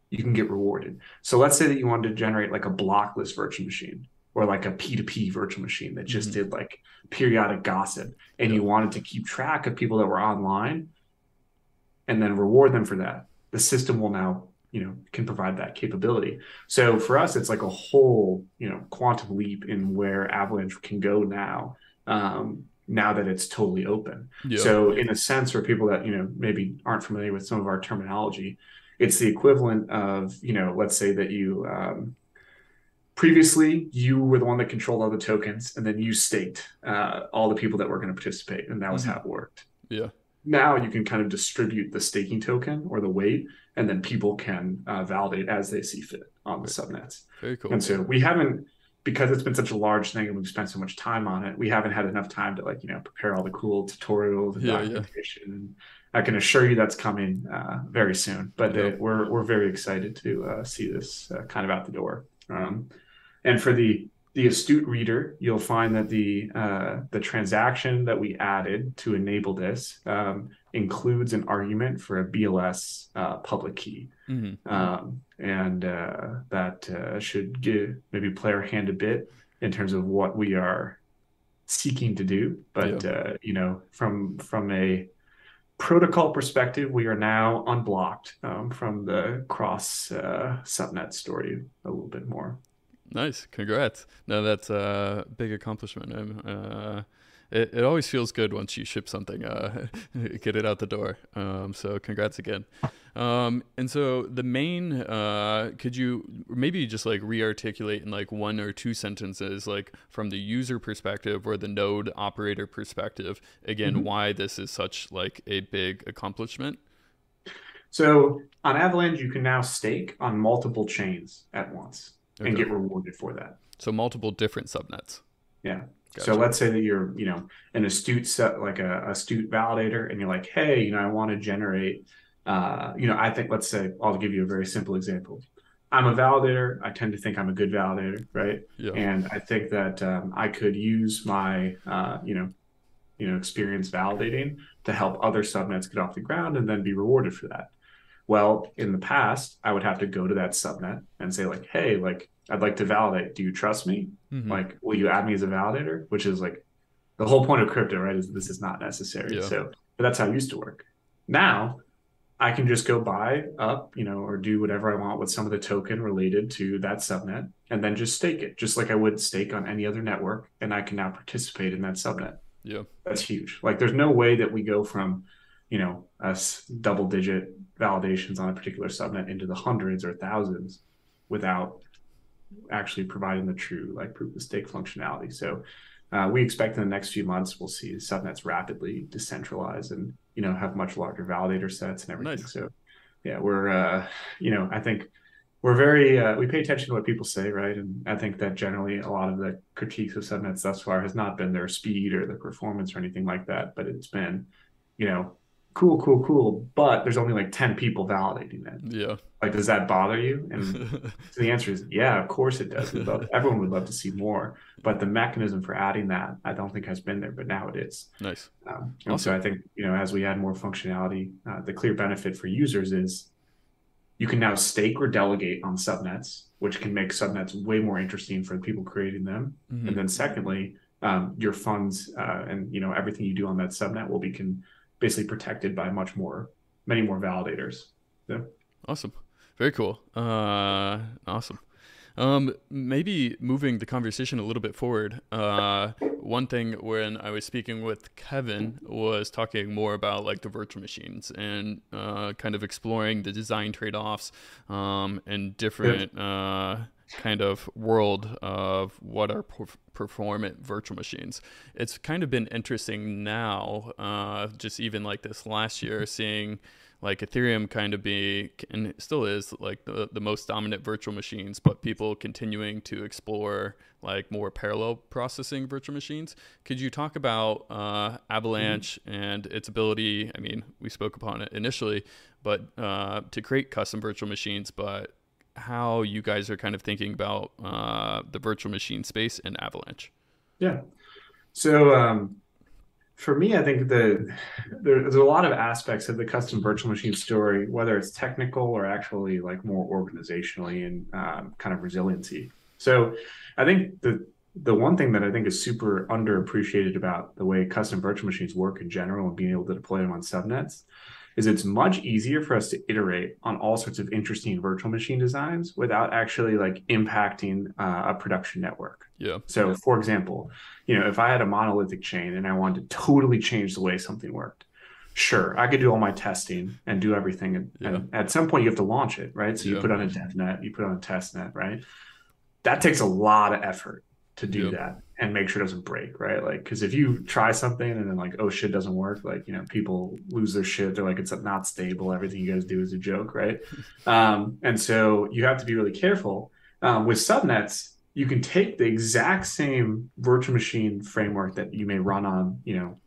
you can get rewarded. So let's say that you wanted to generate like a blockless virtual machine or like a P2P virtual machine that just mm-hmm. did like periodic gossip and you wanted to keep track of people that were online and then reward them for that. The system will now, you know, can provide that capability. So for us, it's like a whole, you know, quantum leap in where Avalanche can go now. Um, now that it's totally open. Yeah. So in a sense, for people that, you know, maybe aren't familiar with some of our terminology, it's the equivalent of you know let's say that you um, previously you were the one that controlled all the tokens and then you staked uh, all the people that were going to participate and that was mm-hmm. how it worked. Yeah. Now you can kind of distribute the staking token or the weight and then people can uh, validate as they see fit on the subnets. Very cool. And so we haven't because it's been such a large thing and we've spent so much time on it we haven't had enough time to like you know prepare all the cool tutorials and yeah, documentation yeah. I can assure you that's coming uh, very soon. But uh, we're we're very excited to uh, see this uh, kind of out the door. Um, and for the the astute reader, you'll find that the uh, the transaction that we added to enable this um, includes an argument for a BLS uh, public key, mm-hmm. um, and that should give maybe play our hand a bit in terms of what we are seeking to do. But yeah. you know, from from a protocol perspective, we are now unblocked um, from the cross uh, subnet story a little bit more. Nice, congrats! No, that's a big accomplishment. Uh, it, it always feels good once you ship something, uh, *laughs* get it out the door. Um, so congrats again. Um, and so the main, uh, could you maybe just like re-articulate in like one or two sentences, like from the user perspective or the node operator perspective, again, mm-hmm. why this is such like a big accomplishment? So on Avalanche, you can now stake on multiple chains at once okay. and get rewarded for that. So multiple different subnets. Yeah. Gotcha. So let's say that you're, you know, an astute set, like a astute validator, and you're like, hey, you know, I want to generate uh, you know, I think let's say I'll give you a very simple example. I'm a validator. I tend to think I'm a good validator, right? Yeah. And I think that um, I could use my, uh, you know, you know, experience validating to help other subnets get off the ground and then be rewarded for that. Well, in the past, I would have to go to that subnet and say like, "Hey, like, I'd like to validate. Do you trust me? Mm-hmm. Like, will you add me as a validator?" Which is like the whole point of crypto, right? Is this is not necessary. Yeah. So, but that's how it used to work. Now I can just go buy up, you know, or do whatever I want with some of the token related to that subnet and then just stake it, just like I would stake on any other network. And I can now participate in that subnet. Yeah. That's huge. Like there's no way that we go from, you know, us double digit validations on a particular subnet into the hundreds or thousands without actually providing the true like proof of stake functionality. So uh, we expect in the next few months we'll see subnets rapidly decentralize and you know have much larger validator sets and everything. Nice. So yeah, we're uh, you know I think we're very uh, we pay attention to what people say, right? And I think that generally a lot of the critiques of subnets thus far has not been their speed or their performance or anything like that, but it's been you know cool, cool, cool, but there's only like 10 people validating it. Yeah. Like, does that bother you? And *laughs* so the answer is, yeah, of course it does. Love, everyone would love to see more, but the mechanism for adding that, I don't think has been there, but now it is. Nice. Um, and awesome. so I think, you know, as we add more functionality, uh, the clear benefit for users is you can now stake or delegate on subnets, which can make subnets way more interesting for the people creating them. Mm-hmm. And then secondly, um, your funds uh, and, you know, everything you do on that subnet will be can basically protected by much more, many more validators. Yeah. Awesome. Very cool. Uh, awesome. Um, maybe moving the conversation a little bit forward. Uh, one thing when I was speaking with Kevin was talking more about like the virtual machines and uh, kind of exploring the design trade-offs um, and different uh, kind of world of what are performant virtual machines. It's kind of been interesting now, uh, just even like this last year, seeing like Ethereum kind of be and still is like the, the most dominant virtual machines, but people continuing to explore like more parallel processing virtual machines. Could you talk about uh, Avalanche mm-hmm. and its ability? I mean, we spoke upon it initially, but uh, to create custom virtual machines, but how you guys are kind of thinking about uh, the virtual machine space and Avalanche. Yeah. So um, for me, I think the there's a lot of aspects of the custom virtual machine story, whether it's technical or actually like more organizationally and um, kind of resiliency. So I think the the one thing that I think is super underappreciated about the way custom virtual machines work in general and being able to deploy them on subnets is it's much easier for us to iterate on all sorts of interesting virtual machine designs without actually like impacting uh, a production network. Yeah. So, for example, you know, if I had a monolithic chain and I wanted to totally change the way something worked, sure, I could do all my testing and do everything. And, yeah. and at some point, you have to launch it, right? So you put on a dev net, you put on a test net, right? That takes a lot of effort to do yep. that and make sure it doesn't break, right? Like, because if you try something and then like, oh shit, doesn't work, like you know, people lose their shit. They're like, it's not stable. Everything you guys do is a joke, right? *laughs* um, and so you have to be really careful. Um, with subnets, you can take the exact same virtual machine framework that you may run on, you know,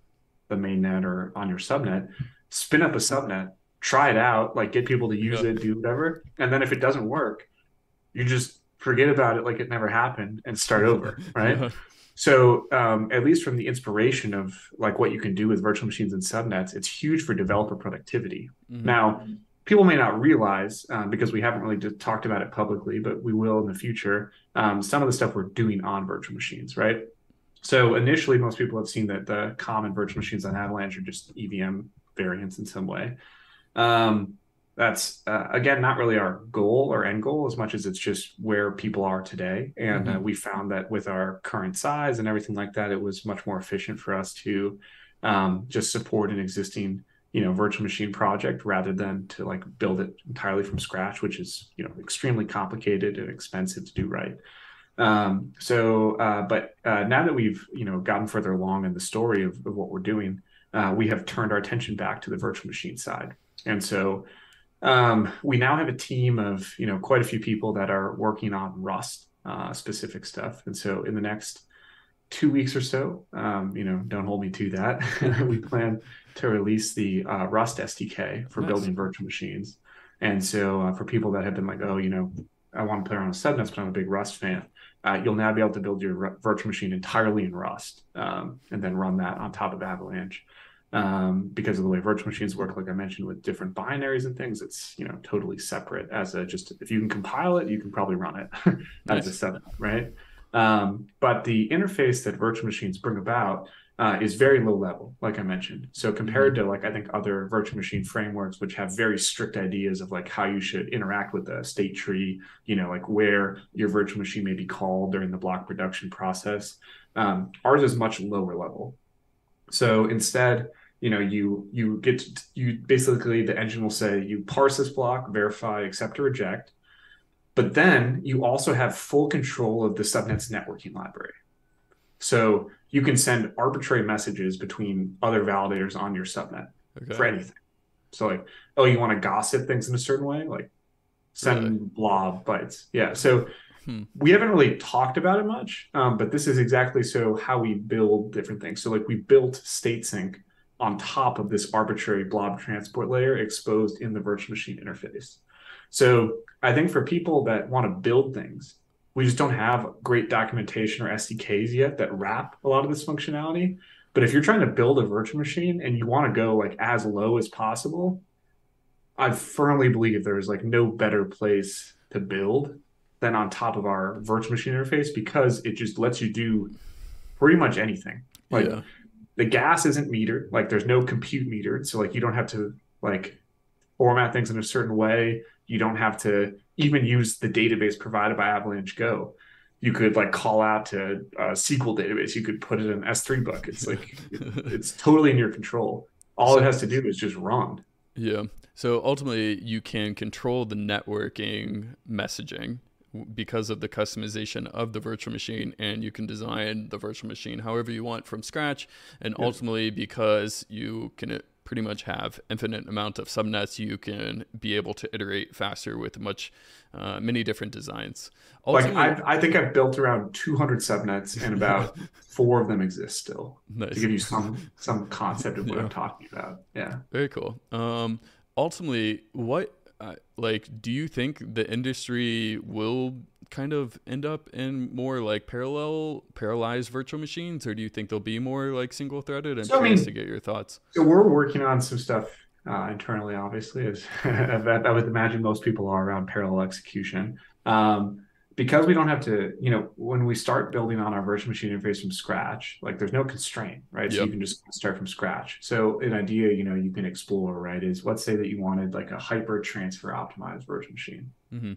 the mainnet or on your subnet, spin up a subnet, try it out, like get people to use yep. it, do whatever, and then if it doesn't work, you just forget about it like it never happened and start over, *laughs* right? So um, at least from the inspiration of like what you can do with virtual machines and subnets, it's huge for developer productivity. Mm-hmm. Now, people may not realize um, because we haven't really talked about it publicly, but we will in the future. Um, some of the stuff we're doing on virtual machines, right? So initially, most people have seen that the common virtual machines on Avalanche are just EVM variants in some way. Um, that's uh, again not really our goal or end goal as much as it's just where people are today. And uh, mm-hmm. uh, we found that with our current size and everything like that it was much more efficient for us to um, just support an existing you know virtual machine project rather than to like build it entirely from scratch which is you know extremely complicated and expensive to do right. Um, so uh, but uh, now that we've you know gotten further along in the story of, of what we're doing uh, we have turned our attention back to the virtual machine side. And so um, we now have a team of you know quite a few people that are working on Rust uh, specific stuff, and so in the next two weeks or so, um, you know, don't hold me to that. *laughs* we plan to release the uh, Rust SDK for nice. building virtual machines, and so uh, for people that have been like, oh, you know, I want to play around with subnets, but I'm a big Rust fan. Uh, you'll now be able to build your virtual machine entirely in Rust, um, and then run that on top of Avalanche um, because of the way virtual machines work, like I mentioned, with different binaries and things, it's you know totally separate. As a just if you can compile it, you can probably run it as a setup, right? Um, but the interface that virtual machines bring about uh, is very low level, like I mentioned. So compared mm-hmm. to like I think other virtual machine frameworks, which have very strict ideas of like how you should interact with the state tree, you know, like where your virtual machine may be called during the block production process, um, ours is much lower level. So instead, you know you you get to, you basically the engine will say you parse this block verify accept or reject but then you also have full control of the subnet's networking library so you can send arbitrary messages between other validators on your subnet okay. for anything. So like, oh, you want to gossip things in a certain way, like send really? blob bytes. Yeah. So hmm. we haven't really talked about it much, um, but this is exactly so how we build different things. So like we built state sync on top of this arbitrary blob transport layer exposed in the virtual machine interface. So I think for people that want to build things, we just don't have great documentation or SDKs yet that wrap a lot of this functionality. But if you're trying to build a virtual machine and you want to go like as low as possible, I firmly believe there's like no better place to build than on top of our virtual machine interface because it just lets you do pretty much anything. Like yeah. The gas isn't metered, like there's no compute metered, so like you don't have to like format things in a certain way. You don't have to even use the database provided by Avalanche Go. You could like call out to a SQL database. You could put it in S3 buckets. Like *laughs* it's totally in your control. All so, it has to do is just run. Yeah. So ultimately, you can control the networking messaging because of the customization of the virtual machine and you can design the virtual machine however you want from scratch and ultimately because you can pretty much have infinite amount of subnets you can be able to iterate faster with much uh, many different designs. Ultimately, like I, I think i've built around 200 subnets and about *laughs* four of them exist still nice. to give you some some concept of what yeah. i'm talking about. Yeah. Very cool. Um ultimately what uh, like do you think the industry will kind of end up in more like parallel parallelized virtual machines or do you think they'll be more like single threaded i'm so, curious I mean, to get your thoughts. so we're working on some stuff uh, internally obviously as *laughs* i would imagine most people are around parallel execution. Um, because we don't have to, you know, when we start building on our virtual machine interface from scratch, like there's no constraint, right? Yep. So you can just start from scratch. So an idea, you know, you can explore, right, is let's say that you wanted like a hyper transfer optimized virtual machine. Mm-hmm.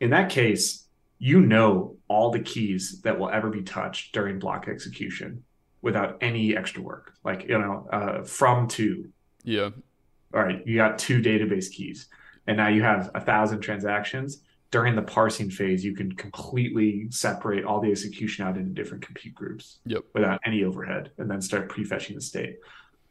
In that case, you know all the keys that will ever be touched during block execution without any extra work. Like, you know, uh, from to. Yeah. All right, you got two database keys, and now you have a thousand transactions during the parsing phase, you can completely separate all the execution out into different compute groups yep. without any overhead and then start prefetching the state.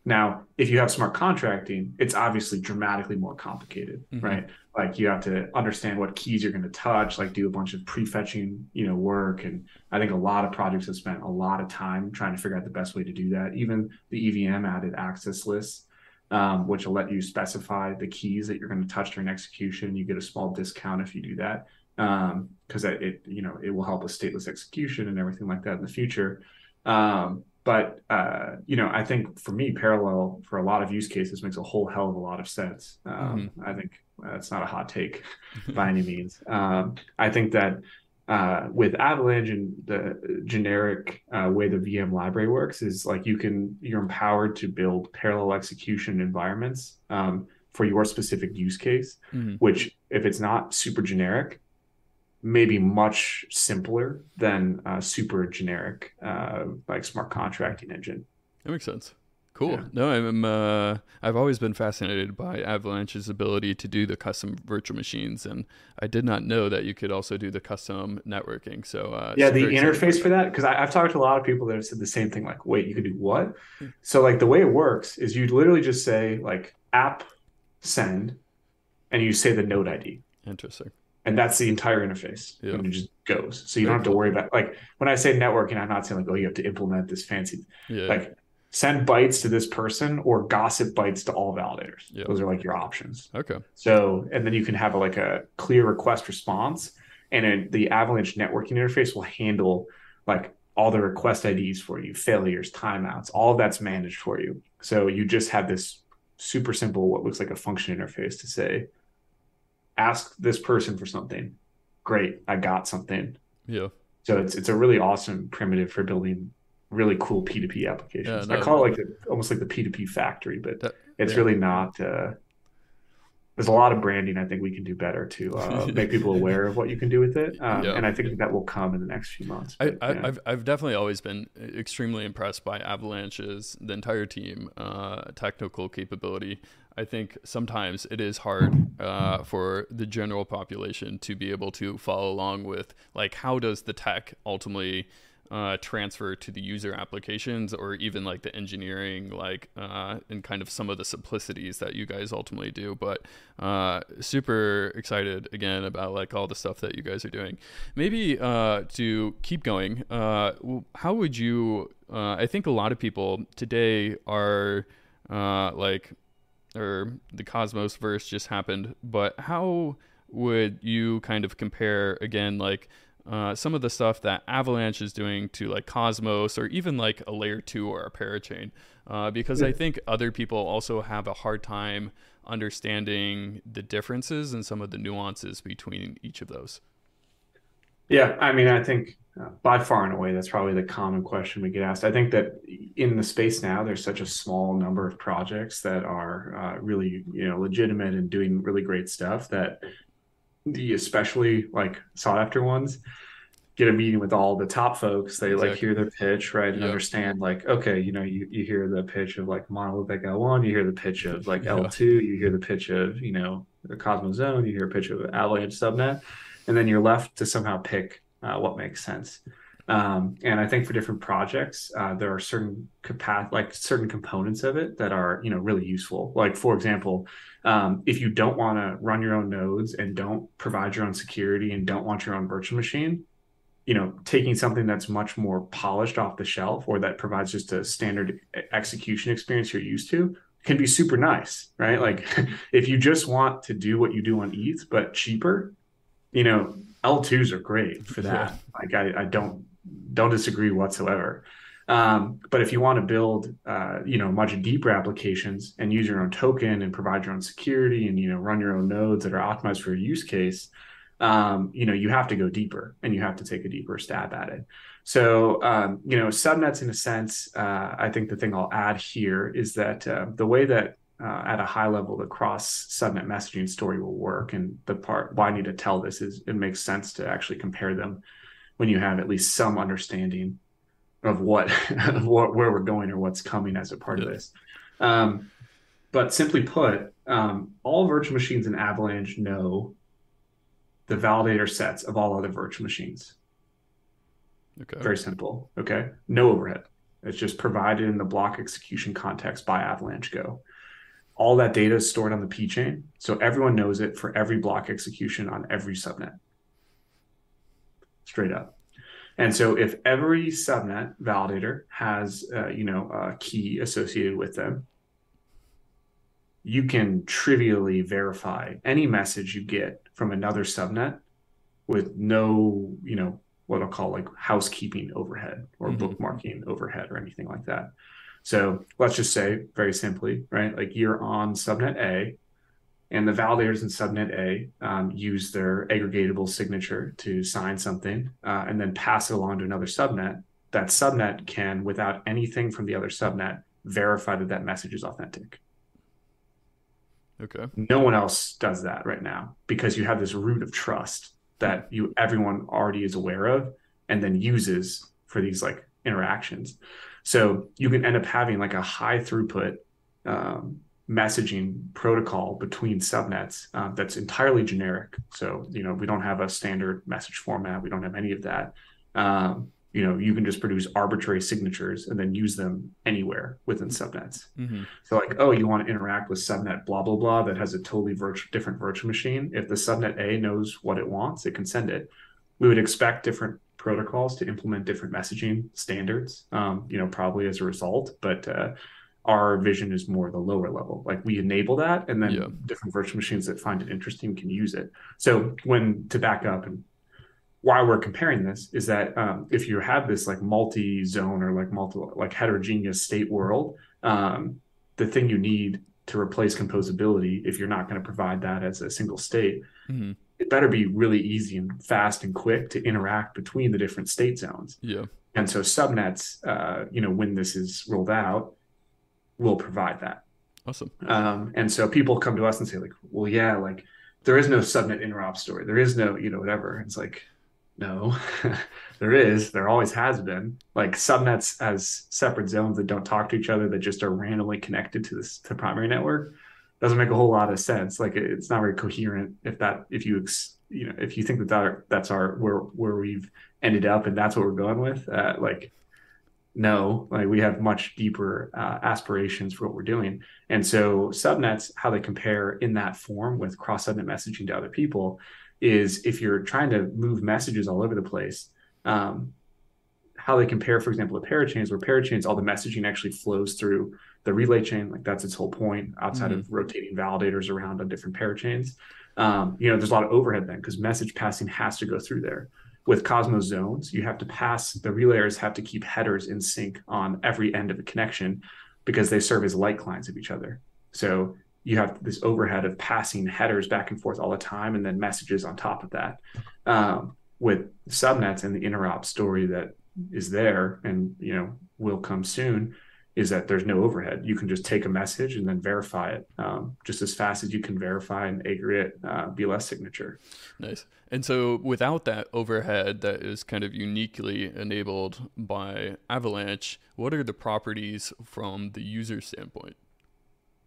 Now, if you have smart contracting, it's obviously dramatically more complicated, mm-hmm. right? Like you have to understand what keys you're going to touch, like do a bunch of prefetching, you know, work. And I think a lot of projects have spent a lot of time trying to figure out the best way to do that. Even the EVM added access lists um, which will let you specify the keys that you're going to touch during execution. You get a small discount if you do that because um, it, you know, it will help with stateless execution and everything like that in the future. Um, but uh, you know, I think for me, parallel for a lot of use cases makes a whole hell of a lot of sense. Um, mm-hmm. I think that's not a hot take *laughs* by any means. Um, I think that uh, with Avalanche and the generic uh, way the VM library works is like you can you're empowered to build parallel execution environments um, for your specific use case, mm-hmm. which if it's not super generic, may be much simpler than a super generic uh, like smart contracting engine. That makes sense. Cool. Yeah. No, I'm. Uh, I've always been fascinated by Avalanche's ability to do the custom virtual machines, and I did not know that you could also do the custom networking. So uh, yeah, the interface for that because I've talked to a lot of people that have said the same thing. Like, wait, you could do what? Hmm. So like the way it works is you literally just say like app send, and you say the node ID. Interesting. And that's the entire interface. Yeah. And it just goes. So you Very don't have to worry about like when I say networking, I'm not saying like, oh, you have to implement this fancy. Yeah. Like send bytes to this person or gossip bytes to all validators. Yep. Those are like your options. Okay. So, and then you can have a, like a clear request response, and it, the Avalanche networking interface will handle like all the request IDs for you, failures, timeouts, all that's managed for you. So you just have this super simple, what looks like a function interface to say, ask this person for something. Great, I got something. Yeah. So it's it's a really awesome primitive for building really cool P2P applications. Yeah, no, I call it like the, almost like the P2P factory, but that, it's yeah. really not. Uh, there's a lot of branding I think we can do better to uh, *laughs* make people aware of what you can do with it, um, yeah. and I think that will come in the next few months. But, I, have I've definitely always been extremely impressed by Avalanche's the entire team uh, technical capability. I think sometimes it is hard uh, for the general population to be able to follow along with like how does the tech ultimately uh, transfer to the user applications or even like the engineering, like uh, and kind of some of the simplicities that you guys ultimately do. But uh, super excited again about like all the stuff that you guys are doing. Maybe uh, to keep going, uh, how would you? Uh, I think a lot of people today are like, or the Cosmoverse just happened, but how would you kind of compare again like uh, some of the stuff that Avalanche is doing to like Cosmos or even like a layer two or a parachain, uh, because. I think other people also have a hard time understanding the differences and some of the nuances between each of those. Yeah, I mean, I think uh, by far and away that's probably the common question we get asked. I think that in the space now, there's such a small number of projects that are uh, really, you know, legitimate and doing really great stuff that the especially like sought after ones get a meeting with all the top folks they exactly. like hear their pitch right and yep. understand like okay you know you, you hear the pitch of like monolithic l1 you hear the pitch of like yeah. l2 you hear the pitch of you know the cosmos zone you hear a pitch of avalanche subnet and then you're left to somehow pick uh, what makes sense um, and I think for different projects, uh, there are certain like certain components of it that are you know really useful. Like for example, um, if you don't want to run your own nodes and don't provide your own security and don't want your own virtual machine, you know, taking something that's much more polished off the shelf or that provides just a standard execution experience you're used to can be super nice, right? Like *laughs* if you just want to do what you do on ETH but cheaper, you know, L2s are great for that. Yeah. Like I, I don't don't disagree whatsoever. Um, but if you want to build, uh, you know, much deeper applications and use your own token and provide your own security and you know run your own nodes that are optimized for your use case, um, you know, you have to go deeper and you have to take a deeper stab at it. So, um, you know, subnets in a sense, uh, I think the thing I'll add here is that uh, the way that uh, at a high level the cross subnet messaging story will work, and the part why I need to tell this is it makes sense to actually compare them when you have at least some understanding of what *laughs* of what where we're going or what's coming as a part yeah. of this. Um, but simply put, um, all virtual machines in Avalanche know the validator sets of all other virtual machines. Okay. Very simple. Okay. No overhead. It's just provided in the block execution context by Avalanche Go. All that data is stored on the P chain. So everyone knows it for every block execution on every subnet straight up. And so if every subnet validator has, uh, you know, a key associated with them, you can trivially verify any message you get from another subnet with no, you know, what I'll call like housekeeping overhead or mm-hmm. bookmarking overhead or anything like that. So let's just say very simply, right? Like you're on subnet A and the validators in subnet A um, use their aggregatable signature to sign something uh, and then pass it along to another subnet. That subnet can, without anything from the other subnet, verify that that message is authentic. Okay. No one else does that right now because you have this root of trust that you everyone already is aware of and then uses for these like interactions. So you can end up having like a high throughput um, messaging protocol between subnets uh, that's entirely generic. So, you know, we don't have a standard message format. We don't have any of that. Um, you know, you can just produce arbitrary signatures and then use them anywhere within subnets. Mm-hmm. So, like, oh, you want to interact with subnet blah blah blah that has a totally virtual different virtual machine. If the subnet A knows what it wants, it can send it. We would expect different protocols to implement different messaging standards. Um, you know, probably as a result, but uh, our vision is more the lower level. Like we enable that, and then yeah. different virtual machines that find it interesting can use it. So when to back up and why we're comparing this is that um, if you have this like multi-zone or like multi like heterogeneous state world, um, the thing you need to replace composability, if you're not going to provide that as a single state, mm-hmm. it better be really easy and fast and quick to interact between the different state zones. Yeah. And so subnets, uh, you know, when this is rolled out, will provide that. Awesome. Um, and so people come to us and say, like, well, yeah, like there is no subnet interop story. There is no, you know, whatever. It's like, no, *laughs* there is. There always has been. Like subnets as separate zones that don't talk to each other that just are randomly connected to this to primary network doesn't make a whole lot of sense. Like it's not very coherent if that if you ex- you know, if you think that, that that's our where where we've ended up and that's what we're going with, uh, like no, like we have much deeper uh, aspirations for what we're doing. And so subnets, how they compare in that form with cross subnet messaging to other people is if you're trying to move messages all over the place, um, how they compare, for example, to parachains, where parachains, all the messaging actually flows through the relay chain. Like that's its whole point outside mm-hmm. of rotating validators around on different parachains. Um, you know, there's a lot of overhead then because message passing has to go through there. With Cosmos zones, you have to pass, the relayers have to keep headers in sync on every end of the connection because they serve as light clients of each other. So you have this overhead of passing headers back and forth all the time and then messages on top of that. Um, with subnets and the interop story that is there and you know will come soon is that there's no overhead. You can just take a message and then verify it um, just as fast as you can verify an aggregate uh, BLS signature. Nice. And so without that overhead that is kind of uniquely enabled by Avalanche, what are the properties from the user standpoint?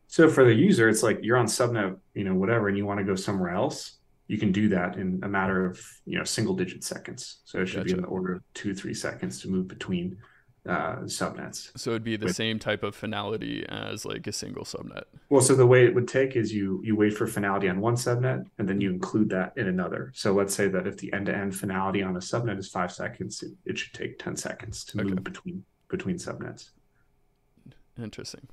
So for the user, it's like you're on subnet, you know, whatever, and you want to go somewhere else you can do that in a matter of you know single digit seconds. So it should gotcha. be in the order of two three seconds to move between uh, subnets. So it'd be the with, same type of finality as like a single subnet. Well, so the way it would take is you you wait for finality on one subnet and then you include that in another. So let's say that if the end to end finality on a subnet is five seconds, it, it should take ten seconds to okay. move between between subnets. Interesting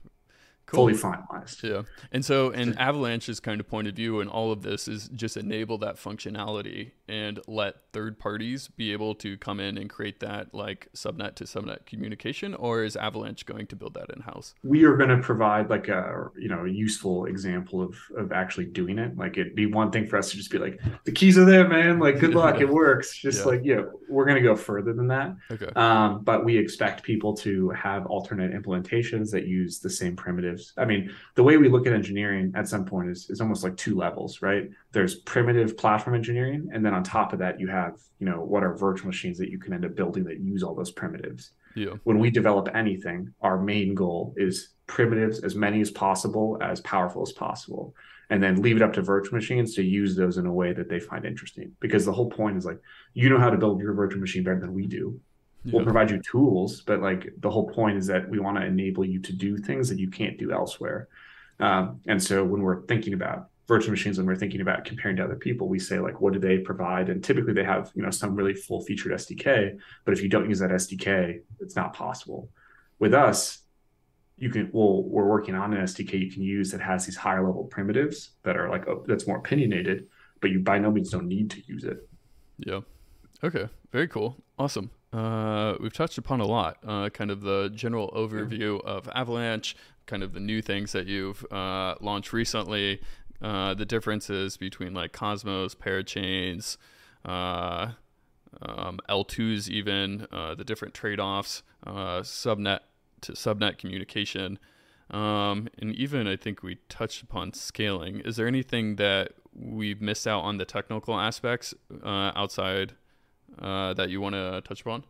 cool. fully finalized. Yeah. And so, and Avalanche's kind of point of view in all of this is just enable that functionality and let third parties be able to come in and create that like subnet to subnet communication, or is Avalanche going to build that in house? We are going to provide like a you know a useful example of of actually doing it. Like it'd be one thing for us to just be like the keys are there, man. Like good luck, it *laughs* works. Just yeah. like yeah, we're going to go further than that. Okay. Um, but we expect people to have alternate implementations that use the same primitives I mean, the way we look at engineering at some point is, is almost like two levels, right? There's primitive platform engineering, and then on top of that, you have, you know, what are virtual machines that you can end up building that use all those primitives. Yeah. When we develop anything, our main goal is primitives as many as possible, as powerful as possible, and then leave it up to virtual machines to use those in a way that they find interesting. Because the whole point is like, you know how to build your virtual machine better than we do yeah. we'll provide you tools but like the whole point is that we want to enable you to do things that you can't do elsewhere. Um, and so when we're thinking about virtual machines when we're thinking about comparing to other people we say like what do they provide? And typically they have you know some really full featured sdk but if you don't use that sdk it's not possible. With us you can well we're working on an sdk you can use that has these higher level primitives that are like oh, that's more opinionated but you by no means don't need to use it. Yeah. Okay. Very cool. Awesome uh, we've touched upon a lot, uh, kind of the general overview of Avalanche, kind of the new things that you've uh, launched recently, uh, the differences between like Cosmos, Parachains, uh, um, L2s, even uh, the different trade offs, subnet to subnet communication. Um, and even I think we touched upon scaling. Is there anything that we've missed out on the technical aspects outside uh, that you want to touch upon?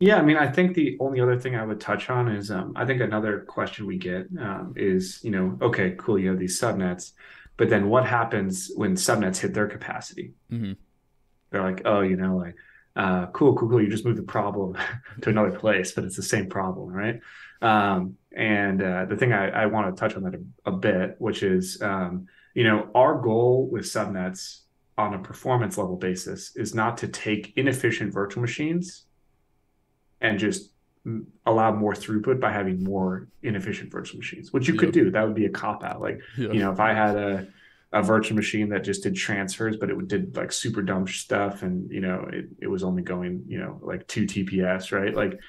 Yeah, I mean, I think the only other thing I would touch on is um, I think another question we get um, is, you know, okay, cool, you have these subnets, but then what happens when subnets hit their capacity? Mm-hmm. They're like, oh, you know, like, uh, cool, cool, cool. You just move the problem *laughs* to another place, but it's the same problem, right? Um, and uh, the thing I, I want to touch on that a, a bit, which is, um, you know, our goal with subnets on a performance level basis is not to take inefficient virtual machines and just allow more throughput by having more inefficient virtual machines, which you yep. could do. That would be a cop out. Like, yep. you know, if I had a, a virtual machine that just did transfers, but it did like super dumb stuff and, you know, it, it was only going, you know, like two TPS, right? Like,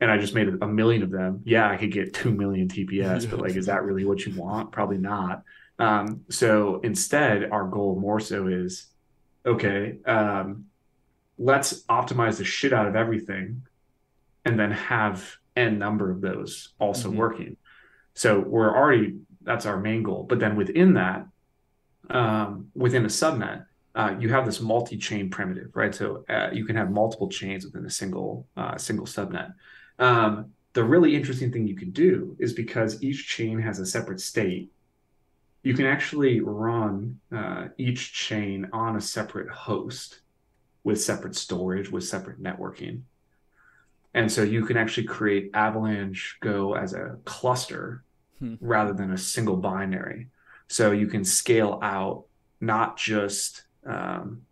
and I just made a million of them. Yeah, I could get 2 million TPS, but like, is that really what you want? Probably not. Um, so instead, our goal more so is okay, um, let's optimize the shit out of everything and then have n number of those also mm-hmm. working. So we're already that's our main goal. But then within that, um, within a subnet, uh, you have this multi-chain primitive, right? So uh, you can have multiple chains within a single uh, single subnet. Um, the really interesting thing you can do is because each chain has a separate state, you can actually run uh, each chain on a separate host with separate storage, with separate networking. And so you can actually create Avalanche Go as a cluster hmm. rather than a single binary. So you can scale out not just um,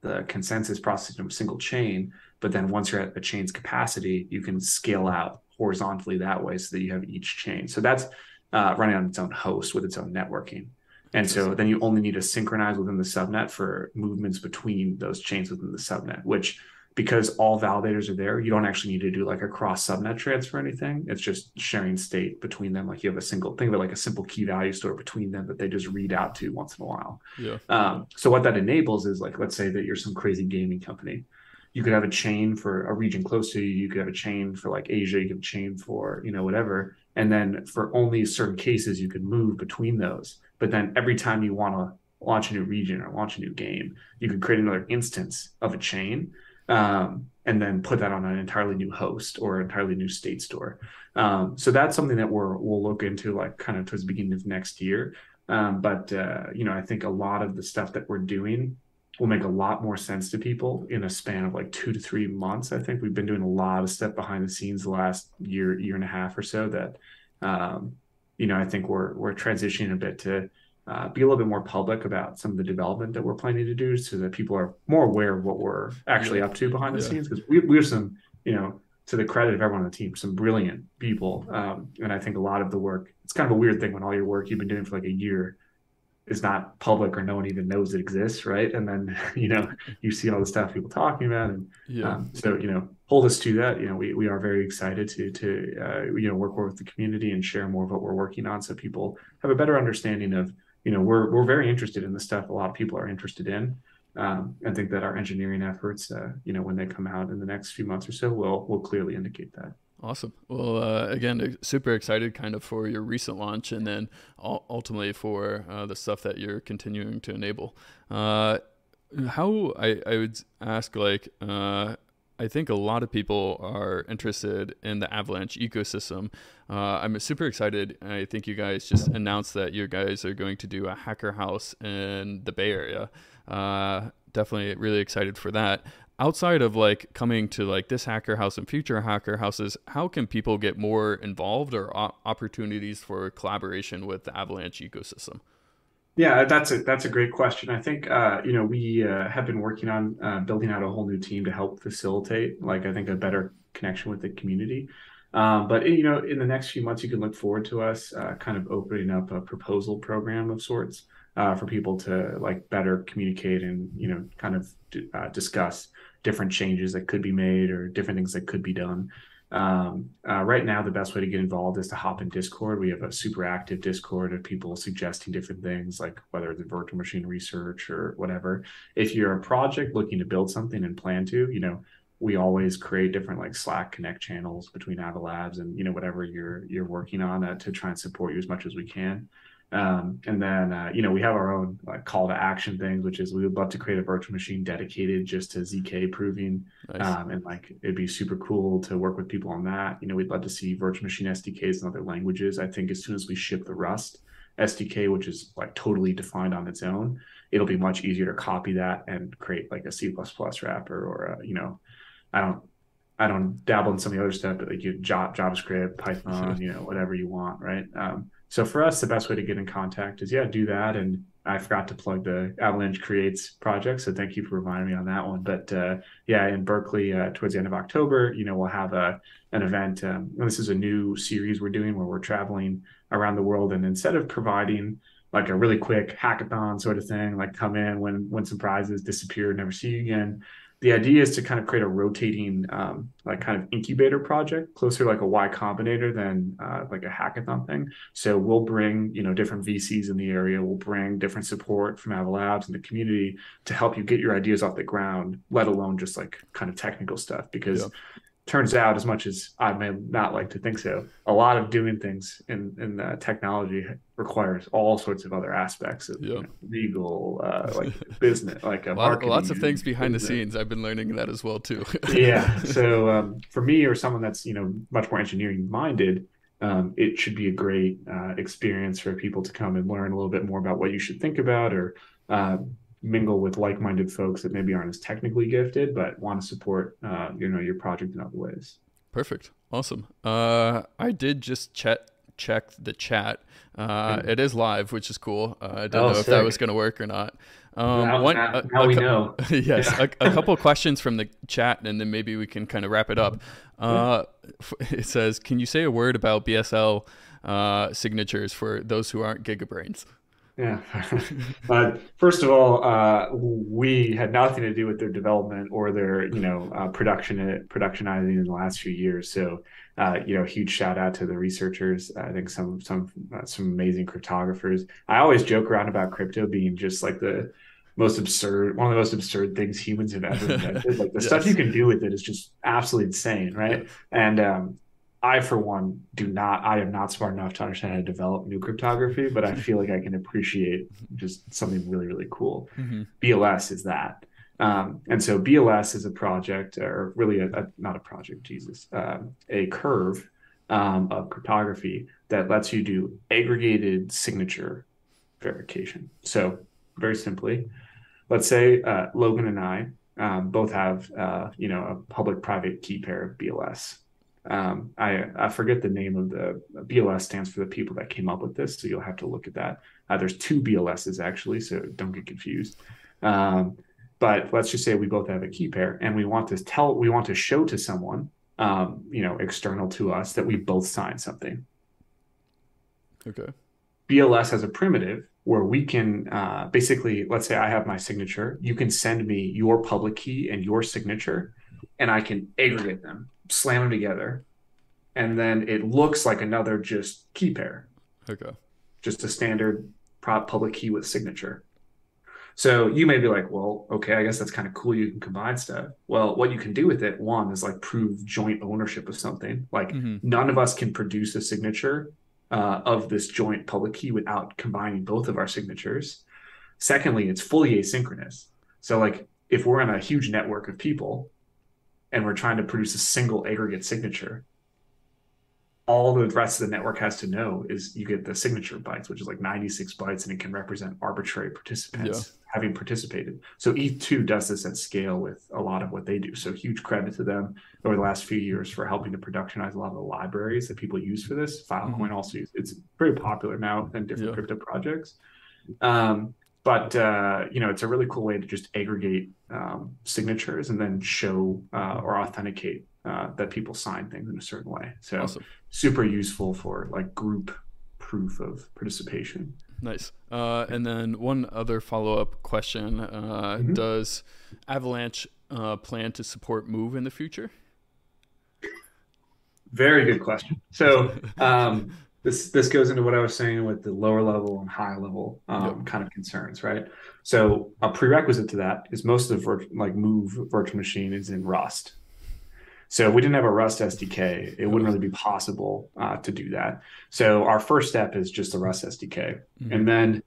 the consensus processing of a single chain, but then once you're at a chain's capacity, you can scale out horizontally that way so that you have each chain. So that's uh, running on its own host with its own networking. And so then you only need to synchronize within the subnet for movements between those chains within the subnet, which because all validators are there, you don't actually need to do like a cross subnet transfer or anything. It's just sharing state between them. Like you have a single thing, but like a simple key value store between them that they just read out to once in a while. Yeah. Um, so what that enables is like, let's say that you're some crazy gaming company. You could have a chain for a region close to you. You could have a chain for like Asia. You could have a chain for, you know, whatever. And then for only certain cases, you can move between those. But then every time you want to launch a new region or launch a new game, you could create another instance of a chain um, and then put that on an entirely new host or entirely new state store. Um, so that's something that we're we'll look into like kind of towards the beginning of next year. Um, but uh, you know, I think a lot of the stuff that we're doing will make a lot more sense to people in a span of like two to three months. I think we've been doing a lot of stuff behind the scenes the last year, year and a half or so that, um, you know, I think we're we're transitioning a bit to uh, be a little bit more public about some of the development that we're planning to do so that people are more aware of what we're actually up to behind the yeah. scenes because we, we have some you know to the credit of everyone on the team some brilliant people um, and i think a lot of the work it's kind of a weird thing when all your work you've been doing for like a year is not public or no one even knows it exists right? And then *laughs* you know you see all the stuff people talking about and yeah. um, so you know hold us to that. You know we, we are very excited to to uh, you know work more with the community and share more of what we're working on so people have a better understanding of you know we're we're very interested in the stuff a lot of people are interested in. Um, and think that our engineering efforts uh, you know when they come out in the next few months or so will will clearly indicate that awesome well uh, again super excited kind of for your recent launch and then ultimately for uh, the stuff that you're continuing to enable uh, how I, I would ask like uh, I think a lot of people are interested in the Avalanche ecosystem. Uh, I'm super excited. I think you guys just announced that you guys are going to do a hacker house in the Bay Area. Uh, definitely really excited for that. Outside of like coming to like this hacker house and future hacker houses, how can people get more involved or opportunities for collaboration with the Avalanche ecosystem? Yeah, that's a that's a great question. I think uh, you know we uh, have been working on uh, building out a whole new team to help facilitate, like I think, a better connection with the community. Um, but you know, in the next few months, you can look forward to us uh, kind of opening up a proposal program of sorts uh, for people to like better communicate and you know kind of uh, discuss different changes that could be made or different things that could be done. Um, uh, right now, the best way to get involved is to hop in Discord. We have a super active Discord of people suggesting different things, like whether it's virtual machine research or whatever. If you're a project looking to build something and plan to, you know, we always create different like Slack connect channels between Ava Labs and you know whatever you're you're working on uh, to try and support you as much as we can. Um, and then, uh, you know, we have our own like call to action things, which is we would love to create a virtual machine dedicated just to ZK proving. Nice. Um, and like, it'd be super cool to work with people on that. You know, we'd love to see virtual machine SDKs in other languages. I think as soon as we ship the Rust SDK, which is like totally defined on its own, it'll be much easier to copy that and create like a C++ wrapper or, a, you know, I don't, I don't dabble in some of the other stuff, but like you JavaScript, Python, *laughs* you know, whatever you want, right? Um, so for us, the best way to get in contact is yeah, do that. And I forgot to plug the Avalanche Creates project, so thank you for reminding me on that one. But uh, yeah, in Berkeley, uh, towards the end of October, you know, we'll have a an event. Um, this is a new series we're doing where we're traveling around the world, and instead of providing like a really quick hackathon sort of thing, like come in, win win some prizes, disappear, never see you again the idea is to kind of create a rotating um, like kind of incubator project closer like a y combinator than uh, like a hackathon thing. So we'll bring you know different vcs in the area. We'll bring different support from Ava Labs and the community to help you get your ideas off the ground let alone just like kind of technical stuff. Because yeah turns out, as much as I may not like to think so, a lot of doing things in in uh, technology requires all sorts of other aspects of yep. you know, legal, uh, like business, like a *laughs* lot, lots of things behind business. the scenes. I've been learning that as well too. *laughs* yeah. So um, for me, or someone that's you know much more engineering minded, um, it should be a great uh, experience for people to come and learn a little bit more about what you should think about or uh, mingle with like-minded folks that maybe aren't as technically gifted but want to support uh, you know your project in other ways perfect awesome uh, i did just check check the chat uh, it is live which is cool uh, i don't oh, know sick. if that was going to work or not um, now, one, now, now we know. *laughs* yes, yeah. a, a, *laughs* couple questions from the chat, and then maybe we can kind of wrap it up. Uh, *laughs* it says, "Can you say a word about BSL uh, signatures for those who aren't GigaBrains?" Yeah. but *laughs* first of all, uh, we had nothing to do with their development or their, you know, uh, production productionizing in the last few years. So, uh, you know, huge shout out to the researchers. I think some some uh, some amazing cryptographers. I always joke around about crypto being just like the most absurd, one of the most absurd things humans have ever *laughs* invented. Like the yes. stuff you can do with it is just absolutely insane, right? Yeah. And um, I, for one, do not. I am not smart enough to understand how to develop new cryptography, but I feel like I can appreciate just something really, really cool. Mm-hmm. BLS is that, um, and so BLS is a project, or really a, a not a project, Jesus, um, a curve um, of cryptography that lets you do aggregated signature verification. So, very simply, let's say uh, Logan and I um, both have, uh, you know, a public-private key pair of BLS um, I, I forget the name of the BLS stands for the people that came up with this, so you'll have to look at that. Uh, there's two BLSs actually, so don't get confused. Um, but let's just say we both have a key pair, and we want to tell, we want to show to someone, um, you know, external to us that we both signed something. Okay. BLS has a primitive where we can uh, basically, let's say I have my signature, you can send me your public key and your signature, and I can aggregate them slam them together, and then it looks like another just key pair. Okay. Just a standard prop public key with signature. So you may be like, well, okay, I guess that's kind of cool. You can combine stuff. Well, what you can do with it, one, is like prove joint ownership of something. Like mm-hmm. none of us can produce a signature uh, of this joint public key without combining both of our signatures. Secondly, it's fully asynchronous. So like if we're in a huge network of people and we're trying to produce a single aggregate signature, all the rest of the network has to know is you get the signature bytes, which is like 96 bytes, and it can represent arbitrary participants yeah. having participated. So ETH2 does this at scale with a lot of what they do. So huge credit to them over the last few years for helping to productionize a lot of the libraries that people use for this. Filecoin mm-hmm. also it's very popular now in different yeah. crypto projects. Um, but uh, you know it's a really cool way to just aggregate um, signatures and then show uh, or authenticate uh, that people sign things in a certain way. So awesome. super useful for like group proof of participation. Nice. Uh, and then one other follow-up question uh, mm-hmm. does avalanche uh, plan to support move in the future? Very good question. So um, *laughs* this this goes into what I was saying with the lower level and high level um, yep. kind of concerns, right? So a prerequisite to that is most of the like Move virtual machine is in Rust. So if we didn't have a Rust SDK, it wouldn't really be possible uh, to do that. So our first step is just the Rust SDK, mm-hmm. and then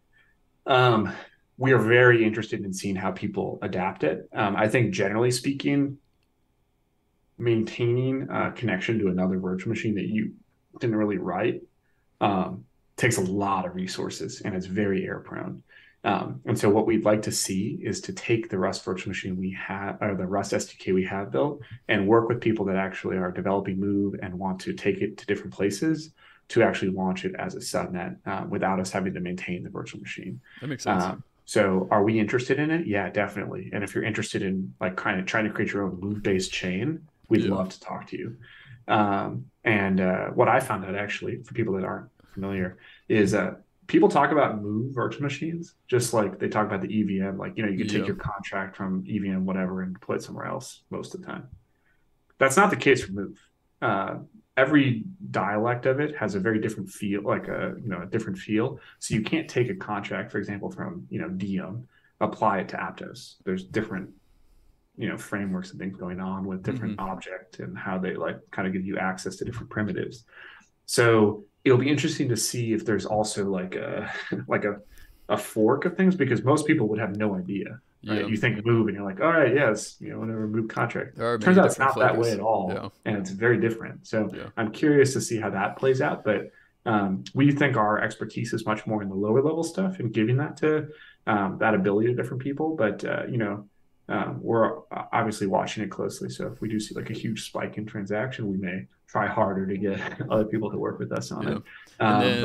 um, we are very interested in seeing how people adapt it. Um, I think generally speaking, maintaining a connection to another virtual machine that you didn't really write um, takes a lot of resources and it's very error prone. Um, and so what we'd like to see is to take the Rust virtual machine we have, or the Rust SDK we have built, and work with people that actually are developing Move and want to take it to different places to actually launch it as a subnet uh, without us having to maintain the virtual machine. That makes sense. Um, so are we interested in it? Yeah, definitely. And if you're interested in like kind of trying to create your own Move based chain, we'd yeah. love to talk to you. Um, and uh, what I found out actually for people that aren't familiar is that people talk about move virtual machines just like they talk about the EVM. Like, you know, you can take your contract from EVM, whatever, and put it somewhere else most of the time. That's not the case for move. Uh, every dialect of it has a very different feel, like a you know a different feel. So you can't take a contract, for example, from you know Diem, apply it to Aptos. There's different you know frameworks and things going on with different mm-hmm. object and how they like kind of give you access to different primitives. So it'll be interesting to see if there's also like a *laughs* like a a fork of things because most people would have no idea Right? Yeah. You think move and you're like, all right, yes, you know, whatever move contract. Turns out it's not different that way at all, Yeah. and it's very different. So Yeah. I'm curious to see how that plays out. But um, we think our expertise is much more in the lower level stuff and giving that to um, that ability to different people. But uh, you know, um, we're obviously watching it closely. So if we do see like a huge spike in transaction, we may try harder to get *laughs* other people to work with us on Yeah. it. Um, then,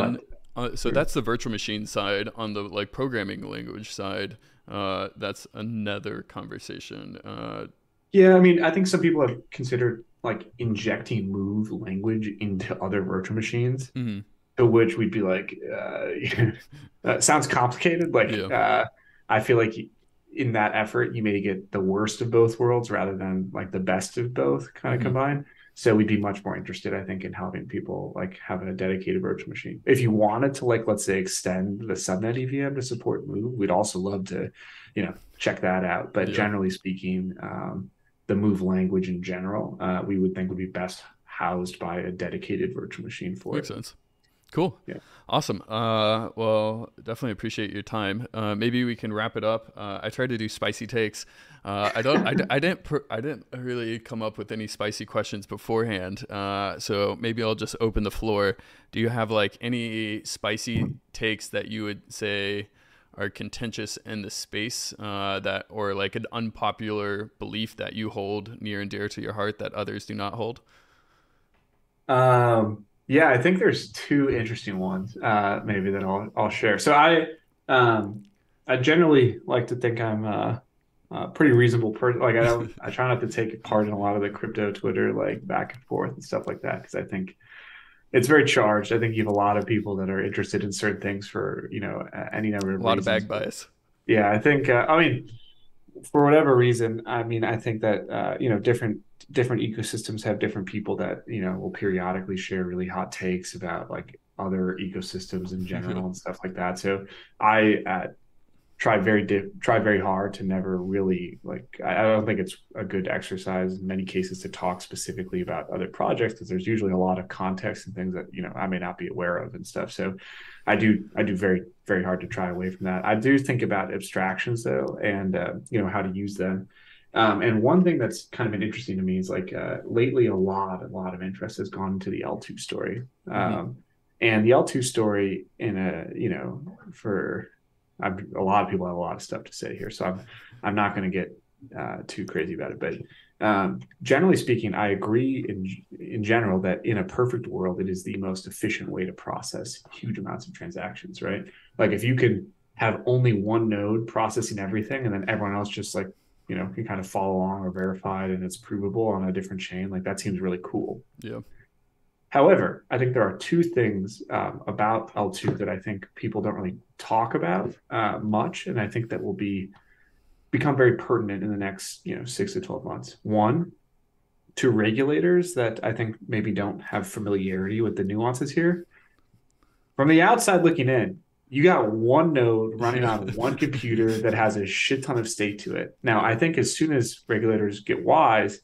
but uh, so Sure. that's the virtual machine side. On the like programming language side, uh, that's another conversation. Uh, Yeah, I mean, I think some people have considered like injecting move language into other virtual machines, mhm. to which we'd be like, uh, *laughs* that sounds complicated. Like, Yeah. uh, I feel like in that effort, you may get the worst of both worlds rather than like the best of both kind of Mhm. combined. So we'd be much more interested, I think, in helping people like have a dedicated virtual machine. If you wanted to, like, let's say, extend the subnet EVM to support Move, we'd also love to, you know, check that out. But Yeah. generally speaking, um, the Move language in general, uh, we would think would be best housed by a dedicated virtual machine for Makes it. sense. Cool. Yeah. Awesome. Uh, well, definitely appreciate your time. Uh, maybe we can wrap it up. Uh, I tried to do spicy takes. Uh, I don't. I, I didn't. Per, I didn't really come up with any spicy questions beforehand. Uh, so maybe I'll just open the floor. Do you have like any spicy takes that you would say are contentious in the space uh, that, or like an unpopular belief that you hold near and dear to your heart that others do not hold? Um, yeah, I think there's two interesting ones, uh, maybe that I'll I'll share. So I um I generally like to think I'm uh, a pretty reasonable person. Like I don't *laughs* I try not to take part in a lot of the crypto Twitter like back and forth and stuff like that because I think it's very charged. I think you have a lot of people that are interested in certain things for, you know, any number of A lot of bag bias. Yeah, I think uh, I mean for whatever reason, I mean I think that uh, you know different different ecosystems have different people that you know will periodically share really hot takes about like other ecosystems in general and stuff like that. So I uh, try very di- try very hard to never really like I, I don't think it's a good exercise in many cases to talk specifically about other projects because there's usually a lot of context and things that you know I may not be aware of and stuff. So I do I do very very hard to try away from that. I do think about abstractions though, and uh, you know how to use them. Um, and one thing that's kind of been interesting to me is like uh, lately a lot a lot of interest has gone into the L2 story, um, and the L2 story in a you know for I'm, a lot of people have a lot of stuff to say here, so I'm I'm not going to get uh, too crazy about it, but um, generally speaking, I agree in in general that in a perfect world, it is the most efficient way to process huge amounts of transactions, right? Like if you can have only one node processing everything, and then everyone else just like you know can kind of follow along or verify it, and it's provable on a different chain, like that seems really cool. Yeah. However, I think there are two things um, about L2 that I think people don't really talk about uh, much, and I think that will be become very pertinent in the next you know six to twelve months. One, to regulators that I think maybe don't have familiarity with the nuances here. From the outside looking in, you got one node running on *laughs* one computer that has a shit ton of state to it. Now, I think as soon as regulators get wise,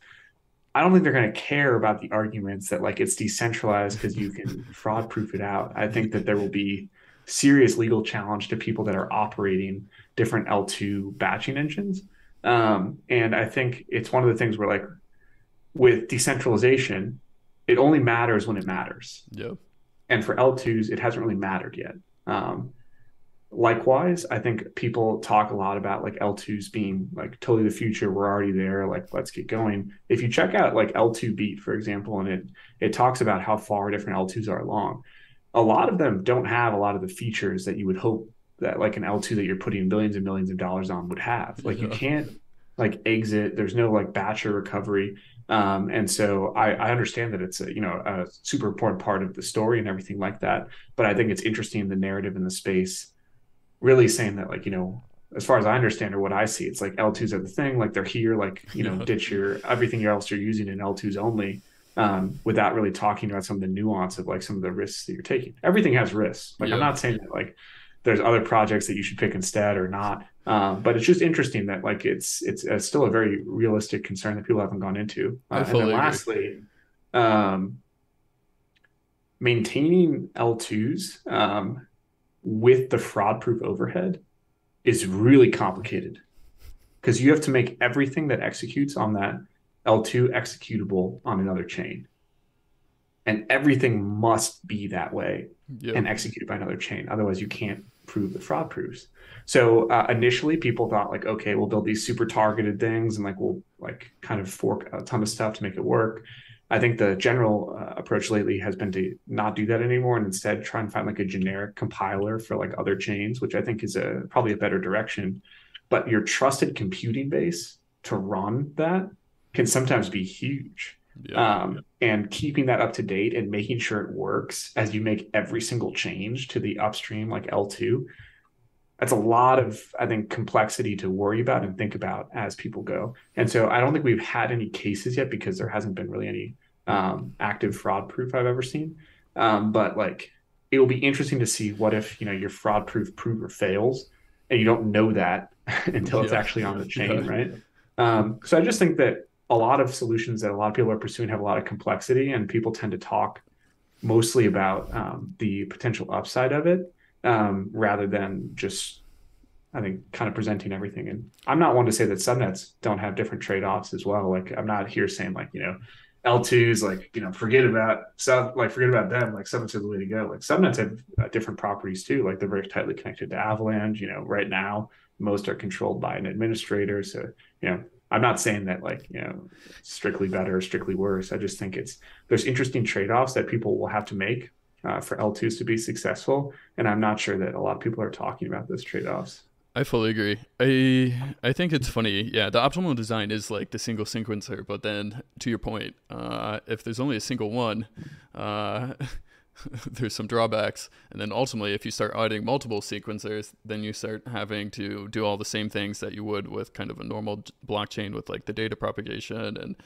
I don't think they're going to care about the arguments that like it's decentralized because you can *laughs* fraud proof it out. I think that there will be serious legal challenge to people that are operating different L2 batching engines. Um, and I think it's one of the things where like with decentralization, it only matters when it matters. Yeah. And for L2s, it hasn't really mattered yet. Um, likewise, I think people talk a lot about like L2s being like totally the future. We're already there. Like, let's get going. If you check out like L2 Beat, for example, and it it talks about how far different L2s are along, a lot of them don't have a lot of the features that you would hope that like an L2 that you're putting billions and millions of dollars on would have. Like you can't like exit. There's no like batch or recovery. Um, and so I, I understand that it's a, you know a super important part of the story and everything like that. But I think it's interesting the narrative in the space, really saying that like you know as far as I understand or what I see, it's like L2s are the thing. Like they're here. Like you know ditch your everything else you're using in L2s only. Um, without really talking about some of the nuance of like some of the risks that you're taking. Everything has risks. Like Yeah. I'm not saying that like there's other projects that you should pick instead or not. Um, but it's just interesting that like it's it's, it's still a very realistic concern that people haven't gone into. Uh, and then lastly, um, maintaining L2s um, with the fraud proof overhead is really complicated. because you have to make everything that executes on that L2 executable on another chain. And everything must be that way yep. and executed by another chain. Otherwise, you can't prove the fraud proofs. So uh, initially, people thought like, okay, we'll build these super targeted things and like we'll like kind of fork a ton of stuff to make it work. I think the general uh, approach lately has been to not do that anymore and instead try and find like a generic compiler for like other chains, which I think is a probably a better direction. But your trusted computing base to run that can sometimes be huge. Yeah. Um, and keeping that up to date and making sure it works as you make every single change to the upstream, like L2, that's a lot of, I think, complexity to worry about and think about as people go. And so I don't think we've had any cases yet because there hasn't been really any um, active fraud proof I've ever seen. Um, but like, it will be interesting to see what if you know your fraud proof prover fails and you don't know that *laughs* until yeah. it's actually on the *laughs* chain, right? Um, so I just think that a lot of solutions that a lot of people are pursuing have a lot of complexity, and people tend to talk mostly about um, the potential upside of it um, rather than just I think kind of presenting everything. And I'm not one to say that subnets don't have different trade offs as well. Like I'm not here saying like you know L2s like you know forget about sub like forget about them like subnets are the way to go. Like subnets have uh, different properties too. Like they're very tightly connected to Avalanche. You know right now most are controlled by an administrator. So you know I'm not saying that like you know strictly better or strictly worse. I just think it's there's interesting trade offs that people will have to make uh, for L2s to be successful, and I'm not sure that a lot of people are talking about those trade offs. I fully agree. I I think it's funny. Yeah, the optimal design is like the single sequencer, but then to your point, uh, if there's only a single one, uh, *laughs* *laughs* there's some drawbacks. And then ultimately, if you start adding multiple sequencers, then you start having to do all the same things that you would with kind of a normal blockchain with like the data propagation and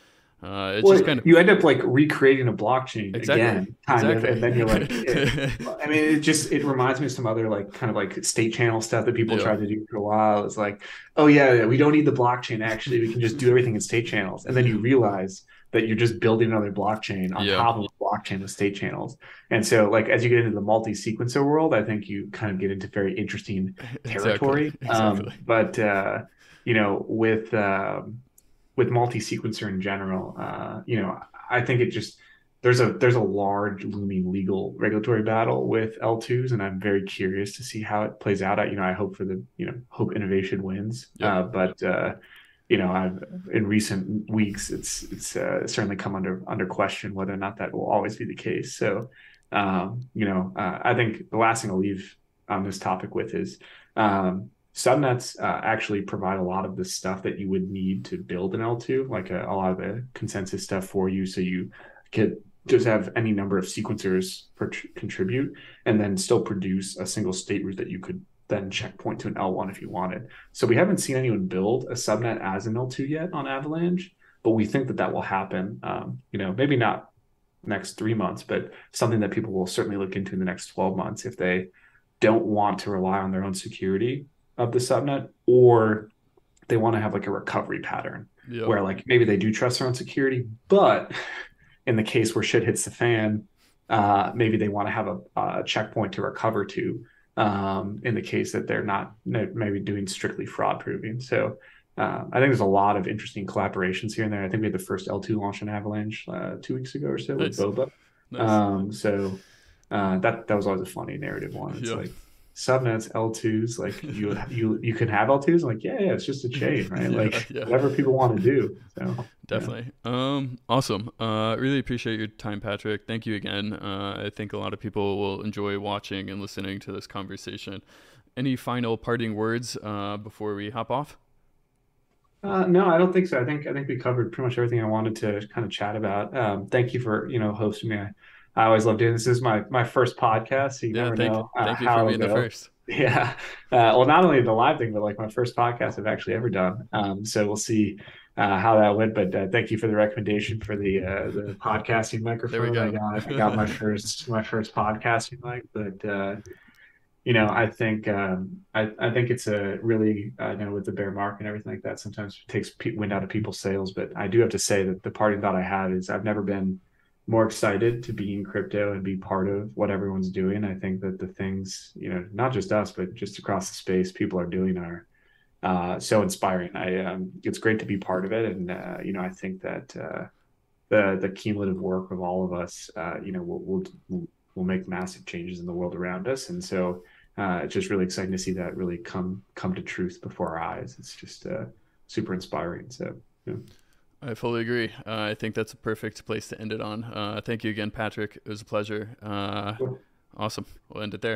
uh, it's well, just kind of you end up like recreating a blockchain exactly. again, kind exactly. of, and then you're like, it, *laughs* I mean, it just it reminds me of some other like kind of like state channel stuff that people yeah. tried to do for a while. It's like, oh yeah, we don't need the blockchain. Actually, we can just do everything in state channels, and then you realize that you're just building another blockchain on yeah. top of a blockchain with state channels. And so, like as you get into the multi-sequencer world, I think you kind of get into very interesting *laughs* territory. Exactly. Exactly. Um, but uh, you know, with um, with multi-sequencer in general, uh, you know, I think it just there's a there's a large looming legal regulatory battle with L2s, and I'm very curious to see how it plays out. I, you know, I hope for the you know hope innovation wins, yep. uh, but uh, you know, I've, in recent weeks, it's it's uh, certainly come under under question whether or not that will always be the case. So, um, you know, uh, I think the last thing I'll leave on this topic with is um, subnets uh, actually provide a lot of the stuff that you would need to build an L2, like a, a lot of the consensus stuff for you, so you get just have any number of sequencers per, contribute, and then still produce a single state root that you could then checkpoint to an L1 if you wanted. So we haven't seen anyone build a subnet as an L2 yet on Avalanche, but we think that that will happen. Um, you know, maybe not next three months, but something that people will certainly look into in the next 12 months if they don't want to rely on their own security of the subnet or they want to have like a recovery pattern yep. where like maybe they do trust their own security, but in the case where shit hits the fan, uh, maybe they want to have a, a checkpoint to recover to um, in the case that they're not maybe doing strictly fraud proving. So uh, I think there's a lot of interesting collaborations here and there. I think we had the first L2 launch in Avalanche uh, two weeks ago or so nice. with Boba. Nice. Um, so uh, that that was always a funny narrative one. It's like subnets L2s, like you *laughs* you you can have L2s. I'm like, yeah, yeah, it's just a chain, *laughs* right? yeah, like yeah. whatever people want to do. So definitely. Yeah. Um, awesome. Uh, really appreciate your time, Patrick. Thank you again. Uh, I think a lot of people will enjoy watching and listening to this conversation. Any final parting words uh, before we hop off? Uh, no, I don't think so. I think I think we covered pretty much everything I wanted to kind of chat about. Um, thank you for you know hosting me. I, I always love doing this. This is my my first podcast, so you yeah, never thank, know uh, thank you for being the first. *laughs* Yeah. Uh, well, not only the live thing, but like my first podcast I've actually ever done. Um, so we'll see uh, how that went. But uh, thank you for the recommendation for the uh, the podcasting microphone. There we go. I got, I got my first my first podcasting mic, but uh, you know, I think um, I, I think it's a really uh, you know with the bear market and everything like that. Sometimes it takes wind out of people's sails. But I do have to say that the parting thought I had is I've never been more excited to be in crypto and be part of what everyone's doing. I think that the things, you know, not just us, but just across the space, people are doing are uh, so inspiring. I um, it's great to be part of it, and uh, you know I think that uh, the the cumulative work of all of us, uh, you know, will will will make massive changes in the world around us, and so uh, it's just really exciting to see that really come come to truth before our eyes. It's just uh, super inspiring. So. Yeah. I fully agree. Uh, I think that's a perfect place to end it on. Uh, thank you again, Patrick. It was a pleasure. Uh, awesome. We'll end it there.